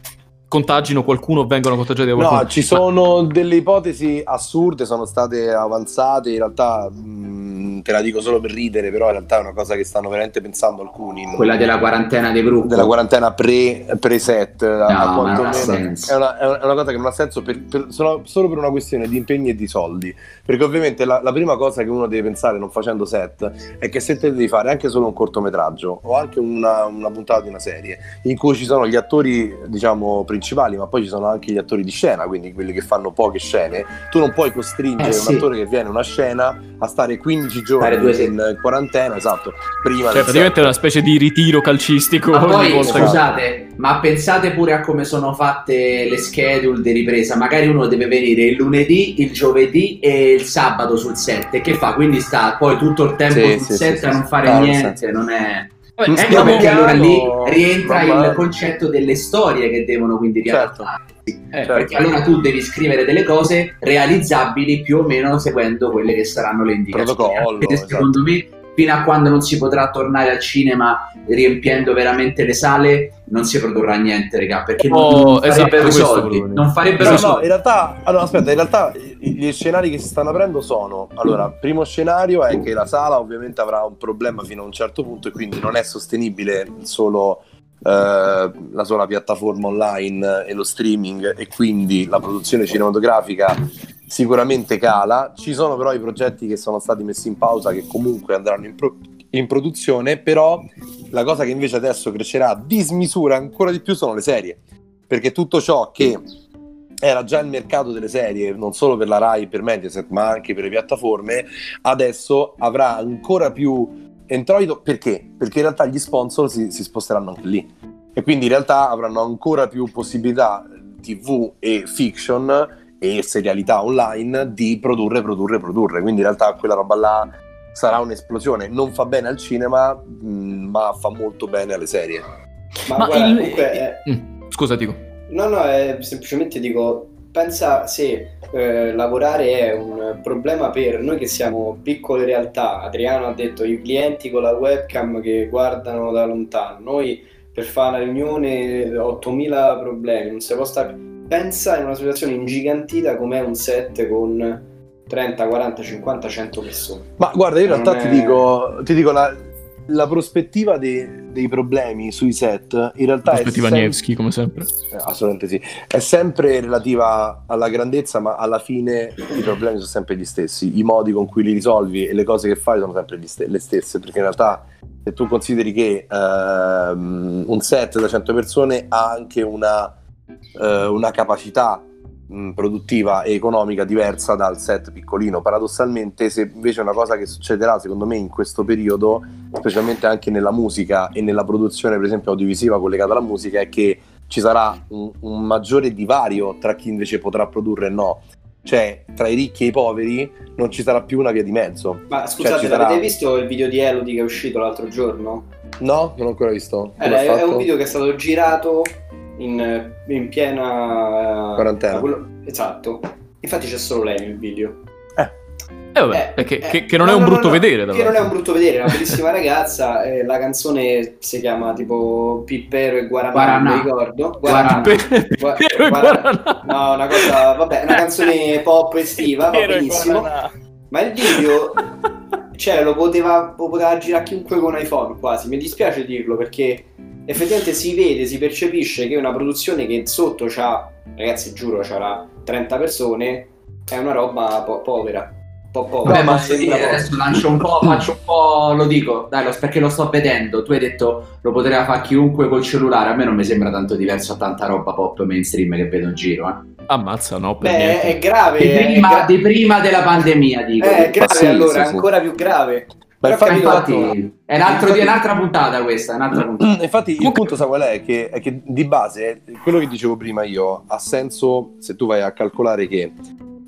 contagino qualcuno o vengono contagiati da qualcuno. No, ci sono delle ipotesi assurde, sono state avanzate, in realtà mh, te la dico solo per ridere, però in realtà è una cosa che stanno veramente pensando alcuni. Quella della quarantena dei gruppi. Della quarantena pre, pre-set. No, a ma non ha quantomeno. senso. È una, è una- è una cosa che non ha senso per- per- solo, solo per una questione di impegni e di soldi. Perché ovviamente la, la prima cosa che uno deve pensare non facendo set è che se te devi fare anche solo un cortometraggio o anche una, una puntata di una serie in cui ci sono gli attori, diciamo, principali, ma poi ci sono anche gli attori di scena, quindi quelli che fanno poche scene, tu non puoi costringere Eh, sì. un attore che viene una scena a stare 15 Fare due giorni in quarantena, esatto, prima Cioè, praticamente è una specie di ritiro calcistico Ma poi volta che- scusate, ma pensate pure a come sono fatte le schedule di ripresa. Magari uno deve venire il lunedì, il giovedì e il sabato sul set. E che fa? Quindi sta poi tutto il tempo Sì, sul sì, set sì, a sì. non fare No, non niente. Non è. Vabbè, Mm, Eh, perché allora lì rientra il concetto delle storie che devono quindi Certo. riadattarsi. eh, certo. Perché allora tu devi scrivere delle cose realizzabili più o meno seguendo quelle che saranno le indicazioni. Protocollo, esatto. secondo me, fino a quando non si potrà tornare al cinema riempiendo veramente le sale, non si produrrà niente, raga, perché non- Oh, non esatto, farebbero questo soldi. Non farebbero No, no, soldi. in realtà, allora, aspetta, in realtà gli scenari che si stanno aprendo sono, allora, primo scenario è che la sala ovviamente avrà un problema fino a un certo punto e quindi non è sostenibile solo eh, la sola piattaforma online e lo streaming e quindi la produzione cinematografica sicuramente cala. Ci sono però i progetti che sono stati messi in pausa che comunque andranno in, pro- in produzione, però la cosa che invece adesso crescerà a dismisura ancora di più sono le serie, perché tutto ciò che era già il mercato delle serie, non solo per la Rai, per Mediaset, ma anche per le piattaforme, adesso avrà ancora più introito. Perché? Perché in realtà gli sponsor si, si sposteranno anche lì. E quindi in realtà avranno ancora più possibilità TV e fiction e serialità online di produrre, produrre, produrre. Quindi in realtà quella roba là sarà un'esplosione. Non fa bene al cinema, mh, ma fa molto bene alle serie. Ma, Ma guarda, il- comunque, eh, Mm, Scusa, dico. no, no, è semplicemente dico, pensa se eh, lavorare è un problema per noi che siamo piccole realtà. Adriano ha detto i clienti con la webcam che guardano da lontano. Noi per fare una riunione 8000 problemi, non si può stare. Pensa in una situazione ingigantita come un set con 30, 40, 50, 100 persone. Ma guarda, io in realtà ti è- dico, ti dico la, la prospettiva dei, dei problemi sui set in realtà Prospettiva è sem- Nevsky, come sempre. eh, assolutamente sì, è sempre relativa alla grandezza, ma alla fine i problemi sono sempre gli stessi. I modi con cui li risolvi e le cose che fai sono sempre ste- le stesse, perché in realtà se tu consideri che ehm, un set da 100 persone ha anche una, eh, una capacità mh, produttiva e economica diversa dal set piccolino. Paradossalmente, se invece è una cosa che succederà, secondo me, in questo periodo, specialmente anche nella musica e nella produzione, per esempio, audiovisiva collegata alla musica, è che ci sarà un, un maggiore divario tra chi invece potrà produrre e no. Cioè, tra i ricchi e i poveri non ci sarà più una via di mezzo. Ma scusate, ci sarà- l'avete visto il video di Elodie che è uscito l'altro giorno? No, non ho ancora visto. Eh, è, è un video che è stato girato in, in piena Quarantena. quello- esatto. Infatti c'è solo lei nel video. Eh, vabbè, Eh, perché, eh, che, che non no, è un no, brutto no, vedere. Che non è un brutto vedere, è una bellissima ragazza. eh, la canzone si chiama tipo Pippero e Guaranà, Guaranà. non mi ricordo. Guaranà. Per- Gua- Piero e Guaranà. Guaranà. No, una cosa, vabbè, una canzone pop estiva, va benissimo. Guaranà. Ma il video, cioè, lo poteva, lo poteva girare chiunque con iPhone quasi. Mi dispiace dirlo perché effettivamente si vede, si percepisce che è una produzione che sotto c'ha, ragazzi, giuro, c'ha 30 persone, è una roba po- povera. Po' povera. Vabbè, ma sì, dire, adesso lancio un po', faccio un po', lo dico, dai, lo- perché lo sto vedendo. Tu hai detto lo poteva fare chiunque col cellulare. A me non mi sembra tanto diverso a tanta roba pop mainstream che vedo in giro. Eh. Ammazza, no, per Beh, niente. è grave. Di, è prima, gra- di prima della pandemia, dico. Eh, è grave sì, allora, sì, sì. ancora più grave. Ma Però infatti, Infatti, è, un altro- è un'altra puntata questa. È un'altra puntata. Infatti, il punto sa qual è? Che, è che di base quello che dicevo prima io ha senso se tu vai a calcolare che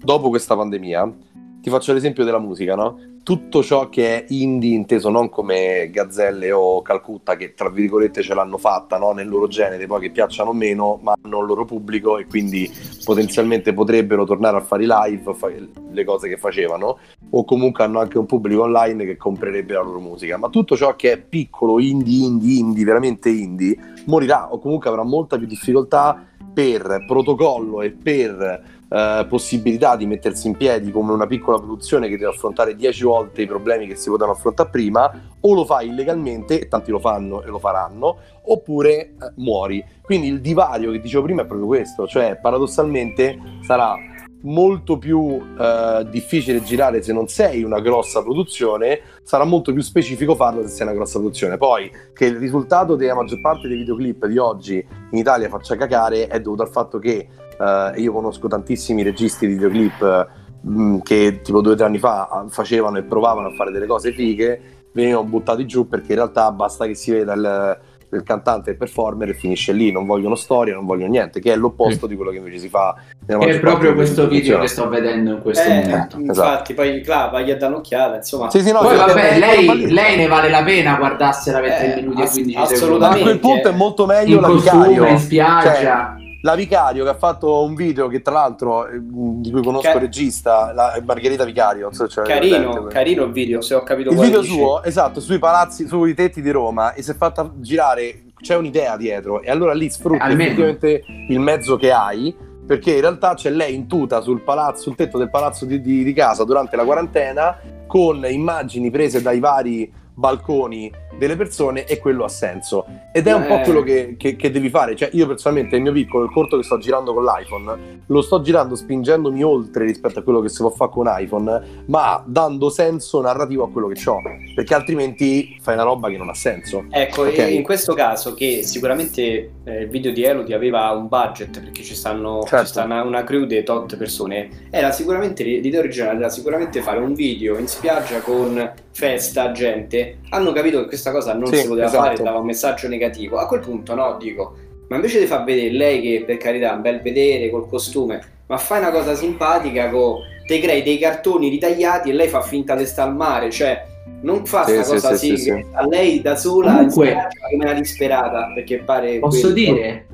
dopo questa pandemia, ti faccio l'esempio della musica, no? Tutto ciò che è indie, inteso non come Gazzelle o Calcutta, che tra virgolette ce l'hanno fatta no? nel loro genere, poi che piacciono meno, ma hanno il loro pubblico e quindi potenzialmente potrebbero tornare a fare i live, fare le cose che facevano, o comunque hanno anche un pubblico online che comprerebbe la loro musica. Ma tutto ciò che è piccolo, indie, indie, indie, veramente indie, morirà o comunque avrà molta più difficoltà per protocollo e per eh, possibilità di mettersi in piedi come una piccola produzione che deve affrontare 10 volte i problemi che si potevano affrontare prima, o lo fai illegalmente, e tanti lo fanno e lo faranno, oppure eh, muori. Quindi il divario che dicevo prima è proprio questo, cioè paradossalmente sarà molto più eh, difficile girare se non sei una grossa produzione, sarà molto più specifico farlo se sei una grossa produzione. Poi che il risultato della maggior parte dei videoclip di oggi in Italia faccia cacare è dovuto al fatto che eh, io conosco tantissimi registi di videoclip mh, che tipo due o tre anni fa facevano e provavano a fare delle cose fighe, venivano buttati giù perché in realtà basta che si veda il del cantante e performer e finisce lì, non vogliono storia, non vogliono niente, che è l'opposto sì. di quello che invece si fa. È proprio questo video che sto vedendo in questo eh, momento. Infatti, esatto. poi Cla, vai a dare un'occhiata, insomma. Sì, sì, no, poi vabbè, lei, lei, ne vale la pena guardarsela per eh, 3 minuti ass- e 15 secondi. Assolutamente. A quel punto è molto meglio in la costume, in spiaggia. Cioè, la Vicario che ha fatto un video che tra l'altro eh, di cui conosco il Ca- regista la Margherita Vicario so, cioè, carino, veramente- carino il video, se ho capito il video dici. suo esatto sui palazzi sui tetti di Roma e si è fatta girare c'è un'idea dietro e allora lì sfrutti Eh, effettivamente il mezzo che hai perché in realtà c'è lei in tuta sul palazzo sul tetto del palazzo di, di- di casa durante la quarantena con immagini prese dai vari balconi delle persone e quello ha senso ed è un po' Eh. quello che, che- che devi fare cioè io personalmente il mio piccolo il corto che sto girando con l'iPhone lo sto girando spingendomi oltre rispetto a quello che si può fare con iPhone ma dando senso narrativo a quello che ho perché altrimenti fai una roba che non ha senso Ecco, Ok. e in questo caso che sicuramente eh, il video di Elodie aveva un budget perché ci stanno Certo. ci sta una, una crew di tot persone, era sicuramente l'idea originale era sicuramente fare un video in spiaggia con festa, gente. Hanno capito che questa cosa non Sì, si poteva esatto. fare, dava un messaggio negativo. A quel punto no, dico, ma invece di far vedere lei che per carità è un bel vedere col costume, ma fai una cosa simpatica con te crei dei cartoni ritagliati e lei fa finta di stare al mare, cioè non fa Sì, sta sì, cosa sì, sì, sì, che sì. a lei da sola Comunque- in spiaggia come una disperata perché pare Posso quello. dire,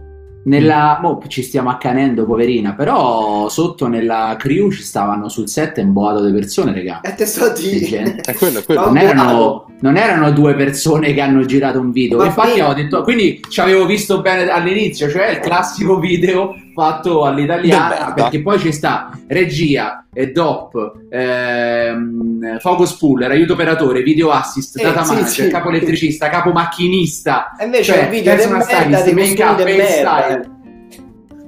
nella... mo ci stiamo accanendo, poverina, però sotto nella crew ci stavano sul set un boato di persone, raga. E te sto a Di dire gente. è quello, è quello. Ma- Non erano, non erano due persone che hanno girato un video. Va Infatti, ho detto, quindi ci avevo visto bene all'inizio, cioè il classico video fatto all'italiana, perché poi ci sta regia, e DOP, ehm, focus puller, aiuto operatore, video assist, Eh, data sì, manager, sì. capo elettricista, capo macchinista, E invece Cioè, è un video di personal merda stylist, make up.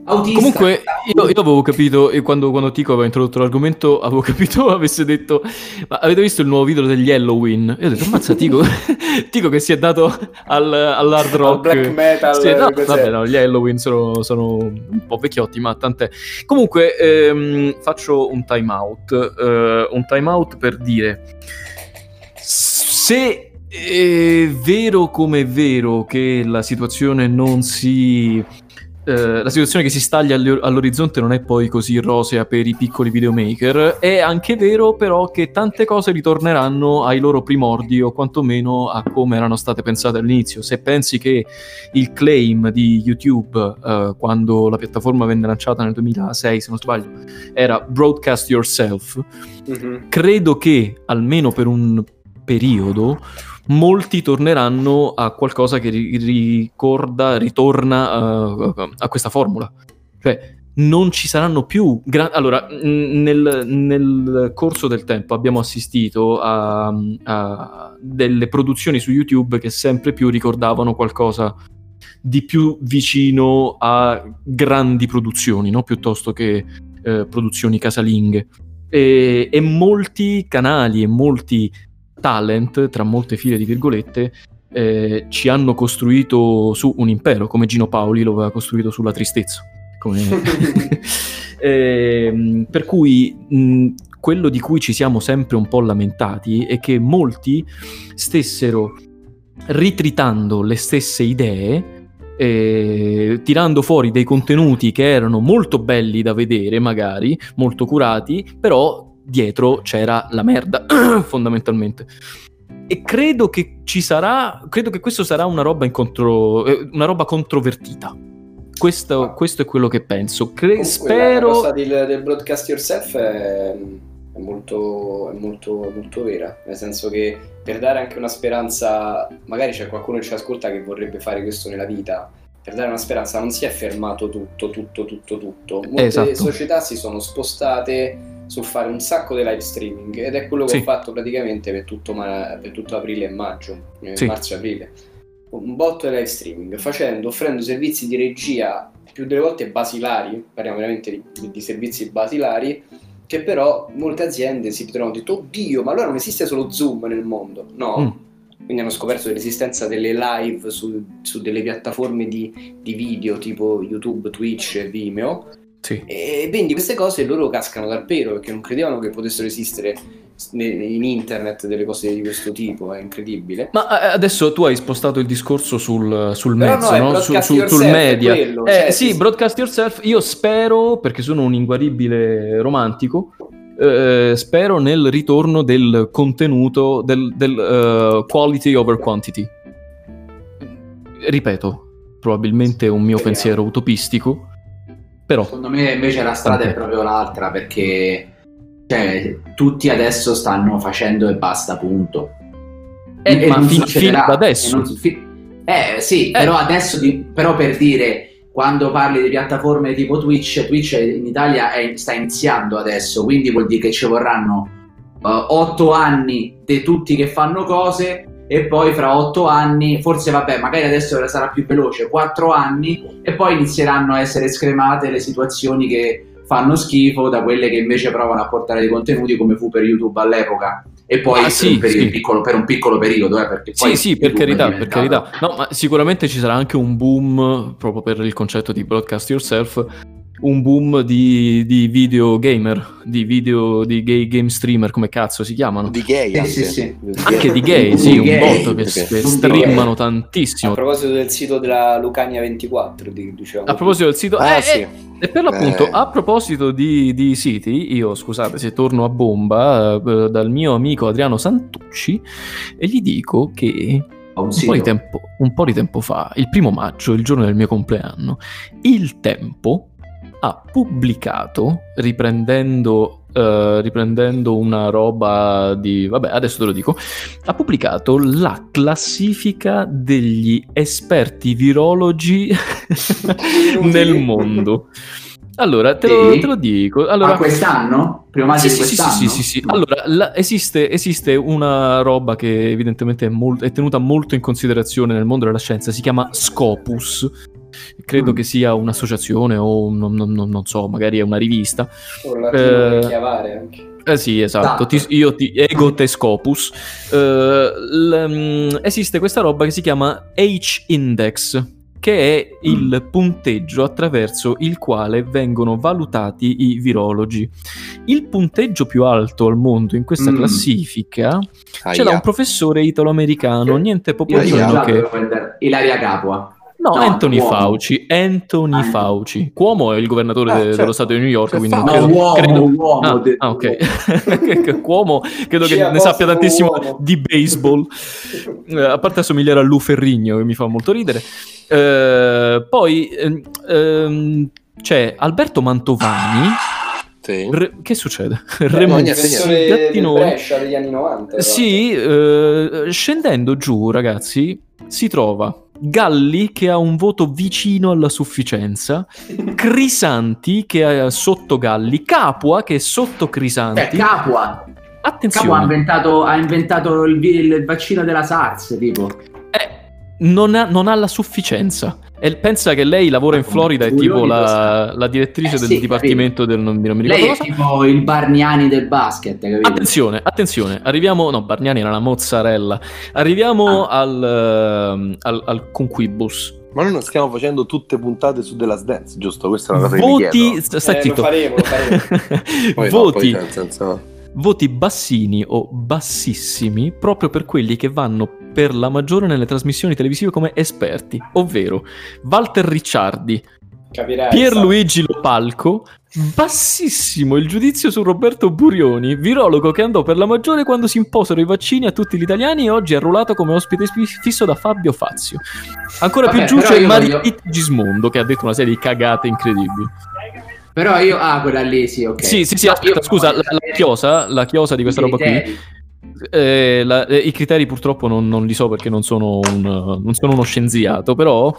Autista. Comunque, io, io avevo capito, e quando, quando Tico aveva introdotto l'argomento, avevo capito avesse detto: Ma avete visto il nuovo video degli Halloween? E io ho detto: Ammazza, Tico, Tico che si è dato al, all'hard Al rock. black metal Sì, no, vabbè, no, gli Halloween sono, sono un po' vecchiotti, ma tant'è. Comunque, ehm, faccio un time out. eh, un time out per dire: se è vero come è vero che la situazione non si. Eh, la situazione che si staglia allo- all'orizzonte non è poi così rosea per i piccoli videomaker. È anche vero, però, che tante cose ritorneranno ai loro primordi, o quantomeno a come erano state pensate all'inizio. Se pensi che il claim di YouTube, eh, quando la piattaforma venne lanciata nel 2006, se non sbaglio, era broadcast yourself, Mhm. credo che almeno per un periodo molti torneranno a qualcosa che ri- ricorda, ritorna eh, a questa formula. Cioè, non ci saranno più. gra- allora, nel, nel corso del tempo abbiamo assistito a, a delle produzioni su YouTube che sempre più ricordavano qualcosa di più vicino a grandi produzioni, no? piuttosto che eh, produzioni casalinghe. E, e molti canali e molti talent, tra molte file di virgolette, eh, ci hanno costruito su un impero, come Gino Paoli lo aveva costruito sulla tristezza. Come... Ehm, per cui mh, quello di cui ci siamo sempre un po' lamentati è che molti stessero ritritando le stesse idee, eh, tirando fuori dei contenuti che erano molto belli da vedere, magari, molto curati, però dietro c'era la merda, fondamentalmente. E credo che ci sarà, credo che questo sarà una roba, contro, eh, una roba controvertita. Questo, questo è quello che penso. Cre- Comunque, spero. La cosa del, del broadcast yourself è, è molto, è molto, molto vera, nel senso che per dare anche una speranza, magari c'è qualcuno che ci ascolta che vorrebbe fare questo nella vita, per dare una speranza, non si è fermato tutto, tutto, tutto, tutto. Molte Esatto. società si sono spostate sul fare un sacco di live streaming ed è quello che Sì. ho fatto praticamente per tutto, ma- per tutto aprile e maggio, eh, Sì. marzo e aprile. Un botto di live streaming, facendo, offrendo servizi di regia più delle volte basilari, parliamo veramente di, di servizi basilari, che però molte aziende si ritrovano e detto, oddio, ma allora non esiste solo Zoom nel mondo? No. Mm. Quindi hanno scoperto l'esistenza delle live su, su delle piattaforme di, di video tipo YouTube, Twitch e Vimeo. Sì. E quindi queste cose loro cascano dal pero perché non credevano che potessero esistere in internet delle cose di questo tipo, è incredibile. Ma eh, adesso tu hai spostato il discorso sul, sul mezzo, no, no? Su- su- sul media. quello, Eh, cioè, sì, sì, broadcast yourself. Io spero, perché sono un inguaribile romantico, eh, spero nel ritorno del contenuto, del, del, eh, quality over quantity. Ripeto, probabilmente un mio Speriamo. pensiero utopistico, però Secondo me invece la strada è proprio l'altra perché cioè, tutti adesso stanno facendo e basta, punto. Eh, E ma non fin- fin da adesso. non fi- eh sì, Eh. però adesso di- però per dire quando parli di piattaforme tipo Twitch, Twitch in Italia è- sta iniziando adesso, quindi vuol dire che ci vorranno eh, otto anni di tutti che fanno cose e poi fra otto anni, forse vabbè, magari adesso sarà più veloce, quattro anni e poi inizieranno a essere scremate le situazioni che fanno schifo da quelle che invece provano a portare dei contenuti come fu per YouTube all'epoca e poi Ah, per, sì, un peri- sì. piccolo- per un piccolo periodo eh, perché poi Sì, sì, per carità, per carità. No, ma sicuramente ci sarà anche un boom, proprio per il concetto di broadcast yourself, un boom di, di video gamer, di video di gay game streamer, come cazzo si chiamano? Di gay anche. sì, sì. Anche di gay, sì, Di un gay, botto che, che streamano gay. A tantissimo. proposito del sito della Lucania 24, di- diciamo. A proposito del sito, Ah, eh, sì. eh, e per l'appunto, Eh. a proposito di, di siti, io scusate se torno a bomba eh, dal mio amico Adriano Santucci e gli dico che un po, di tempo, un po' di tempo fa, il primo maggio, il giorno del mio compleanno, il Tempo ha pubblicato, riprendendo, eh, riprendendo una roba di... vabbè, adesso te lo dico, ha pubblicato la classifica degli esperti virologi nel mondo. Allora, te lo, te lo dico. Allora, Ah, quest'anno? Maggio sì, di sì, sì, quest'anno? sì, sì, sì. Allora, la- esiste, esiste una roba che evidentemente è, mol- è tenuta molto in considerazione nel mondo della scienza, si chiama Scopus. Credo Mm. che sia un'associazione o un- non, non- non- non so, magari è una rivista. Con l'articolo Eh, da chiavare anche. Eh sì, esatto, Esatto. Ti- io ti ego te Scopus. Eh, l- mm, esiste questa roba che si chiama H-Index, che è il punteggio attraverso il quale vengono valutati i virologi. Il punteggio più alto al mondo in questa Mm. classifica ce l'ha Aia. un professore italo-americano, niente po' Io po' so meno che... Ilaria Capua. No, No, Anthony Cuomo. Fauci. Anthony Ah. Fauci. Cuomo è il governatore de- certo. dello Stato di New York, C'è quindi non Fauci. credo... No, uomo, credo- uomo, Ah, ah, ok. Cuomo credo Ci che ne sappia tantissimo uomo. di baseball. Eh, a parte assomigliare a Lu Ferrigno, che mi fa molto ridere. Eh, poi ehm, ehm, c'è Alberto Mantovani. Sì. Re- che succede? del Gattinoni. Brescia degli anni 90. tra Sì, eh, scendendo giù, ragazzi, si trova Galli che ha un voto vicino alla sufficienza, Crisanti che è sotto Galli, Capua che è sotto Crisanti. Capua. Capua ha Attenzione, inventato, ha inventato il, il vaccino della SARS, tipo. eh, non, ha, non ha la sufficienza. E pensa che lei lavora in Florida, è tipo la, la direttrice Eh del sì, dipartimento del non, non mi Lei ricordo è cosa. tipo il Barniani del basket, capito? Attenzione, attenzione, arriviamo. No, Bargnani era la mozzarella. Arriviamo Ah. al, ehm, al, al conquibus. Ma noi non stiamo facendo tutte puntate su The Last Dance, giusto? Questa è una cosa che mi Voti, chiedo. stai Eh, lo faremo, lo faremo. Poi no, voti, poi senso- voti bassini o bassissimi proprio per quelli che vanno per la maggiore nelle trasmissioni televisive come esperti, ovvero Walter Ricciardi, Capirai. Pierluigi Lopalco, bassissimo il giudizio su Roberto Burioni, virologo che andò per la maggiore quando si imposero i vaccini a tutti gli italiani e oggi è arruolato come ospite spi- fisso da Fabio Fazio. Ancora Vabbè, più giù c'è io voglio- Gismondo che ha detto una serie di cagate incredibili. Però io... Ah, quella lì, sì, ok. Sì, sì, sì, aspetta, scusa, la, la chiosa, la chiosa di questa roba qui. Eh, la- eh, I criteri purtroppo non, non li so perché non sono, un, non sono uno scienziato, però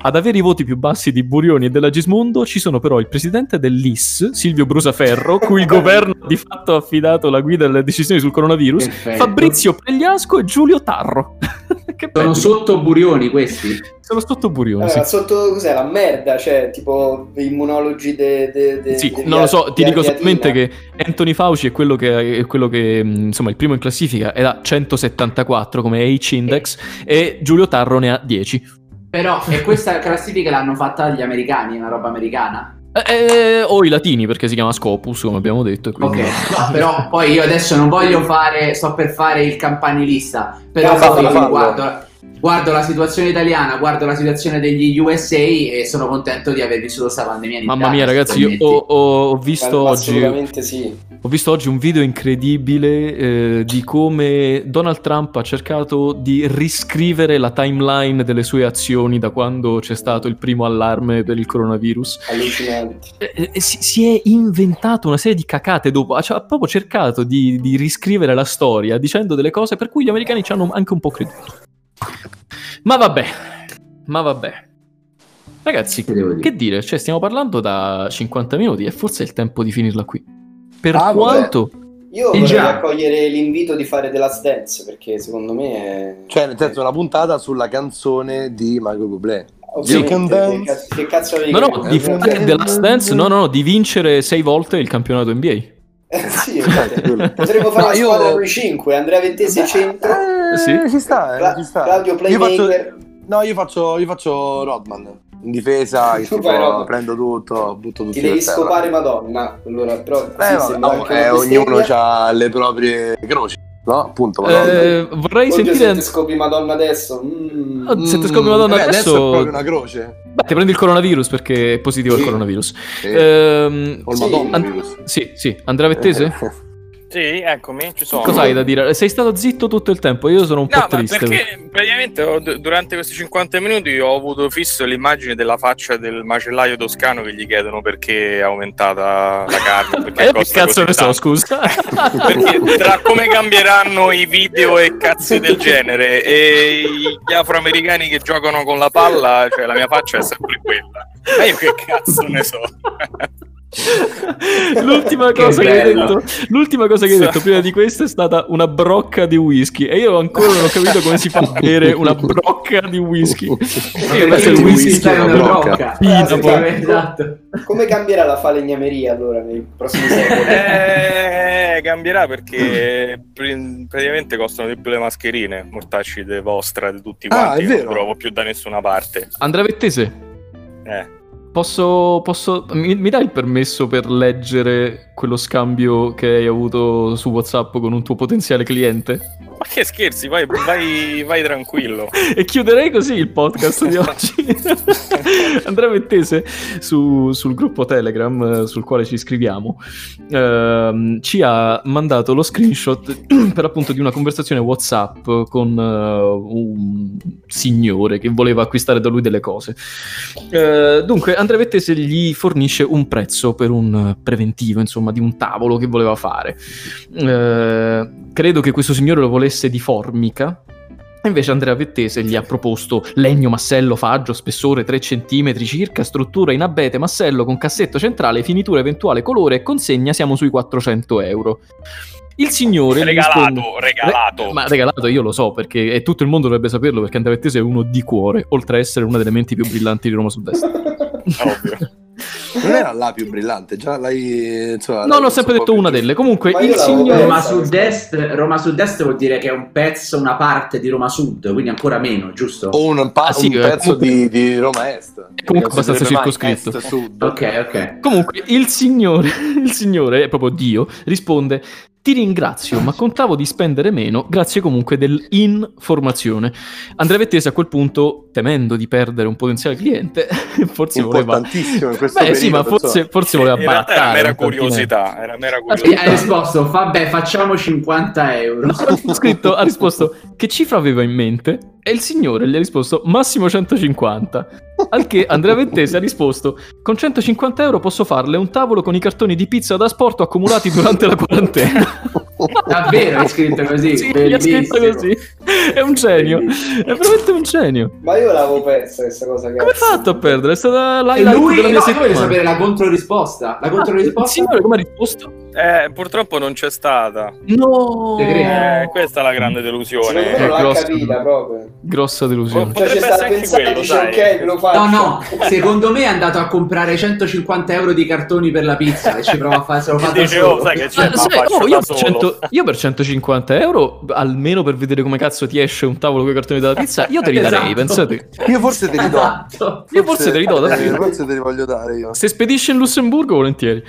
ad avere i voti più bassi di Burioni e della Gismondo ci sono però il presidente dell'IS, Silvio Brusaferro, cui il governo ha di fatto affidato la guida delle decisioni sul coronavirus, Perfetto. Fabrizio Pregliasco e Giulio Tarro. Sono sotto Burioni questi? Sono sotto Burioni, Allora, sì. sotto cos'è la merda? Cioè, tipo i immunologi de, de, de- Sì, de- non lo so, ti dico solamente che Anthony Fauci è quello che, è quello che mh, insomma, il primo in classifica è da 174 come H-index e Giulio Tarro ne ha 10. Però, e questa classifica l'hanno fatta gli americani, è una roba americana? Eh, eh, o i latini perché si chiama Scopus, come abbiamo detto. e Ok, quindi- no, però poi io adesso non voglio fare, sto per fare il campanilista, però poi fallo. guardo, guardo la situazione italiana, guardo la situazione degli USA e sono contento di aver vissuto questa pandemia in Mamma Italia, mia, ragazzi, io ho, ho- visto ma oggi. Assolutamente sì. Ho visto oggi un video incredibile eh, di come Donald Trump ha cercato di riscrivere la timeline delle sue azioni da quando c'è stato il primo allarme per il coronavirus. Allucinante. Eh, eh, si, si è inventato una serie di cacate dopo, ha, ha proprio cercato di, di riscrivere la storia dicendo delle cose per cui gli americani ci hanno anche un po' creduto. Ma vabbè, ma vabbè. Ragazzi, Che dire? che dire? Cioè, stiamo parlando da 50 minuti e forse è il tempo di finirla qui. Per Ah, vabbè. quanto... Io Eh vorrei già. accogliere l'invito di fare The Last Dance perché secondo me è... Cioè, nel senso, una puntata sulla canzone di Michael Bublé. Can che, dance. cazzo- che cazzo avevi No, no, di Eh, fare The Last Dance, no, no, no, di vincere sei volte il campionato NBA. eh, sì, infatti. Quello. Potremmo fare No, io- squadra noi 5, Andrea Vettese centro, Eh, Sì. ci sta, eh, Cla- ci sta. Claudio Io faccio, no, io faccio, io faccio Rodman. In difesa, Tu tipo, Rodman. prendo tutto, butto tutto Ti devi scopare Madonna. Allora, però Eh, sì, no, eh, ognuno ha le proprie croci, no? Appunto. Eh, vorrei Oddio, se sentire... ti scopi Madonna adesso. mm. Oh, se ti scopri Madonna Eh, adesso... è proprio una croce. Beh, ti prendi il coronavirus perché è positivo il Sì. coronavirus. Sì. Ehm, O il Madonna An- virus. sì, sì, Andrea Vettese? Sì, eccomi, ci sono. Cos'hai da dire? Sei stato zitto tutto il tempo, io sono un No, po' triste. perché praticamente ho- durante questi 50 minuti ho avuto fisso l'immagine della faccia del macellaio toscano che gli chiedono perché è aumentata la carne. Perché Eh, che cazzo ne so, scusa. Perché tra come cambieranno i video e cazzi del genere e gli afroamericani che giocano con la palla, cioè la mia faccia è sempre quella. Ma io che cazzo ne so? l'ultima cosa che, hai bello. detto, l'ultima cosa che hai detto prima di questo è stata una brocca di whisky e io ancora non ho capito come si fa a bere una brocca di whisky. Io Perché questo è il whisky. è una brocca. brocca. Poi. esatto. Come cambierà la falegnameria allora nei prossimi secoli? Eh, cambierà perché pr- praticamente costano di più le mascherine, mortacci de vostra, di tutti Ah, quanti, è non trovo più da nessuna parte. Andrea Vettese, Eh. Posso, posso mi, mi dai il permesso per leggere quello scambio che hai avuto su WhatsApp con un tuo potenziale cliente? Ma che scherzi, vai, vai, vai tranquillo. E chiuderei così il podcast di oggi. Andrea Vettese su- sul gruppo Telegram sul quale ci iscriviamo ehm, ci ha mandato lo screenshot per appunto di una conversazione WhatsApp con eh, un signore che voleva acquistare da lui delle cose. Eh, dunque, Andrea Vettese gli fornisce un prezzo per un preventivo, insomma, di un tavolo che voleva fare. Eh, credo che questo signore lo volesse di formica. E Invece Andrea Vettese gli ha proposto legno, massello, faggio, spessore 3 cm circa, struttura in abete, massello con cassetto centrale, finitura eventuale, colore e consegna, siamo sui 400 euro. Il signore... Regalato, risponde- regalato. Re- ma regalato io lo so, perché e tutto il mondo dovrebbe saperlo, perché Andrea Vettese è uno di cuore, oltre a essere una delle menti più brillanti di Roma Sud-Est. Ovvio. Non era la più brillante, già l'hai. Insomma, No, l'ho sempre detto una più delle. Comunque, Ma il signore... Roma Sud-Est, Roma Sud-Est vuol dire che è un pezzo, una parte di Roma Sud, quindi ancora meno, giusto? O un, pa- Ah, sì, un eh, pezzo comunque- di, di Roma Est. comunque si abbastanza circoscritto. Est. Ok, ok. Comunque, il signore, il signore, è proprio Dio, risponde: Ti ringrazio, ma contavo di spendere meno, grazie comunque dell'informazione. Andrea Vettese a quel punto, temendo di perdere un potenziale cliente, forse voleva. Importantissimo in questo Beh, periodo. sì, ma forse, forse voleva realtà era barattare. mera curiosità, era mera curiosità. hai risposto, vabbè, facciamo 50 euro. Ha scritto, ha risposto che cifra aveva in mente e il signore gli ha risposto massimo 150 al che Andrea Vettese ha risposto con 150 euro posso farle un tavolo con i cartoni di pizza da sport accumulati durante la quarantena Davvero hai scritto così? Sì, ha scritto così. È un genio. È veramente un genio. Ma io l'avevo persa questa cosa. Come hai fatto a perdere? È stata E l'highlight lui, della mia no, settimana. sapere la controrisposta. La Ah, controrisposta? Signore, come ha risposto? Eh, purtroppo non c'è stata. No! Eh, questa è la grande delusione. non l'ha grosso. capita proprio. Grossa delusione. Cioè, Potrebbe ci sta essere anche quello, ok, lo faccio. No, no, secondo me è andato a comprare 150 euro di cartoni per la pizza e ci prova a fare se lo fa da solo. sai che c'è, Ah, ma sai, oh, io, per solo. 100 io per 150 euro, almeno per vedere come cazzo ti esce un tavolo con i cartoni della pizza, io te li darei, Esatto. pensate. Io forse te li do. Esatto. Io forse te li do, eh, davvero. Forse te li voglio dare io. Se spedisci in Lussemburgo, volentieri.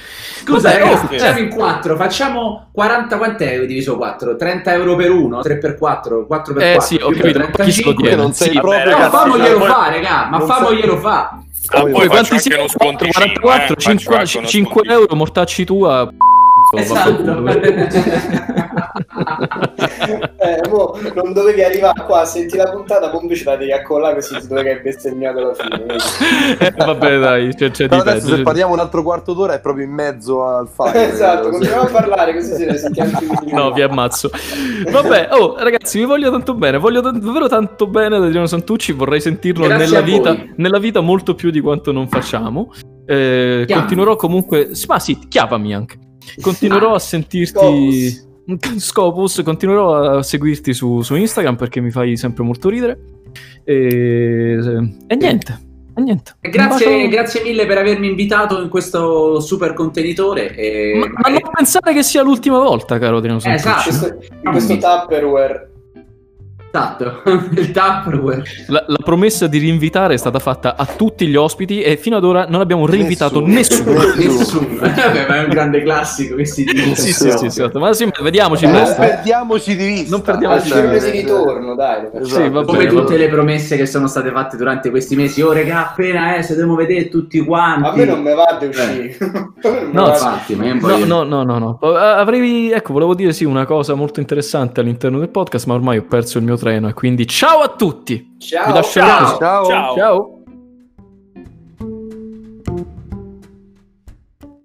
Scusa, Vabbè, eh, oh, facciamo eh. in 4, facciamo 40 quant'è diviso 4? 30 euro per uno, 3 per 4, 4 per Eh 4. sì, ho capito, ma chi se lo tiene? non sei Sì, proprio Ma Ragazzi, famoglielo fa, raga, ma famoglielo fa. Ah, poi Poi quanti anche siamo? uno scontricino, 44, eh, faccio 50, anche uno 5 scontricino. euro, mortacci tua. Esatto. Eh, mo non dovevi arrivare qua a sentire la puntata, poi invece la devi accollare così ti dove che hai bestemmiato alla fine. Eh, vabbè, dai, c'è, c'è di adesso peggio. se parliamo un altro quarto d'ora è proprio in mezzo al file. esatto, continuiamo a parlare così se ne sentiamo più No, vi ammazzo. Vabbè, oh, ragazzi, vi voglio tanto bene. Voglio tan- davvero tanto bene ad Adriano Santucci. Vorrei sentirlo Grazie nella vita, nella vita molto più di quanto non facciamo. Eh, continuerò comunque. Ma sì, chiamami anche. Continuerò a sentirti. Scopus, continuerò a seguirti su, su Instagram perché mi fai sempre molto ridere. E, e niente. E niente. Grazie, grazie mille per avermi invitato in questo super contenitore. E Ma, ma non pensare che sia l'ultima volta, caro Adriano Santucci. Esatto. questo, questo Tupperware. Esatto, il Tupperware. La, la promessa di rinvitare è stata fatta a tutti gli ospiti e fino ad ora non abbiamo reinvitato Nessuno. nessuno. Nessuno. Vabbè, ma è un grande classico che si dice. sì, sì, sì, esatto. Ma sì, vediamoci Non presto. perdiamoci di vista. Non perdiamo Al di film vista. di ritorno, dai. Esatto. Sì, va Come bene, tutte le promesse che sono state fatte durante questi mesi. Oh, regà, appena eh, se dobbiamo vedere tutti quanti. A me non mi va di uscire. Me non mi No, va di- infatti, No, no, no, no, no. Eh, Avrei, ecco, volevo dire sì una cosa molto interessante all'interno del podcast, ma ormai ho perso il mio treno e quindi ciao a tutti. Ciao. Ciao. Ciao. Ciao. Ciao.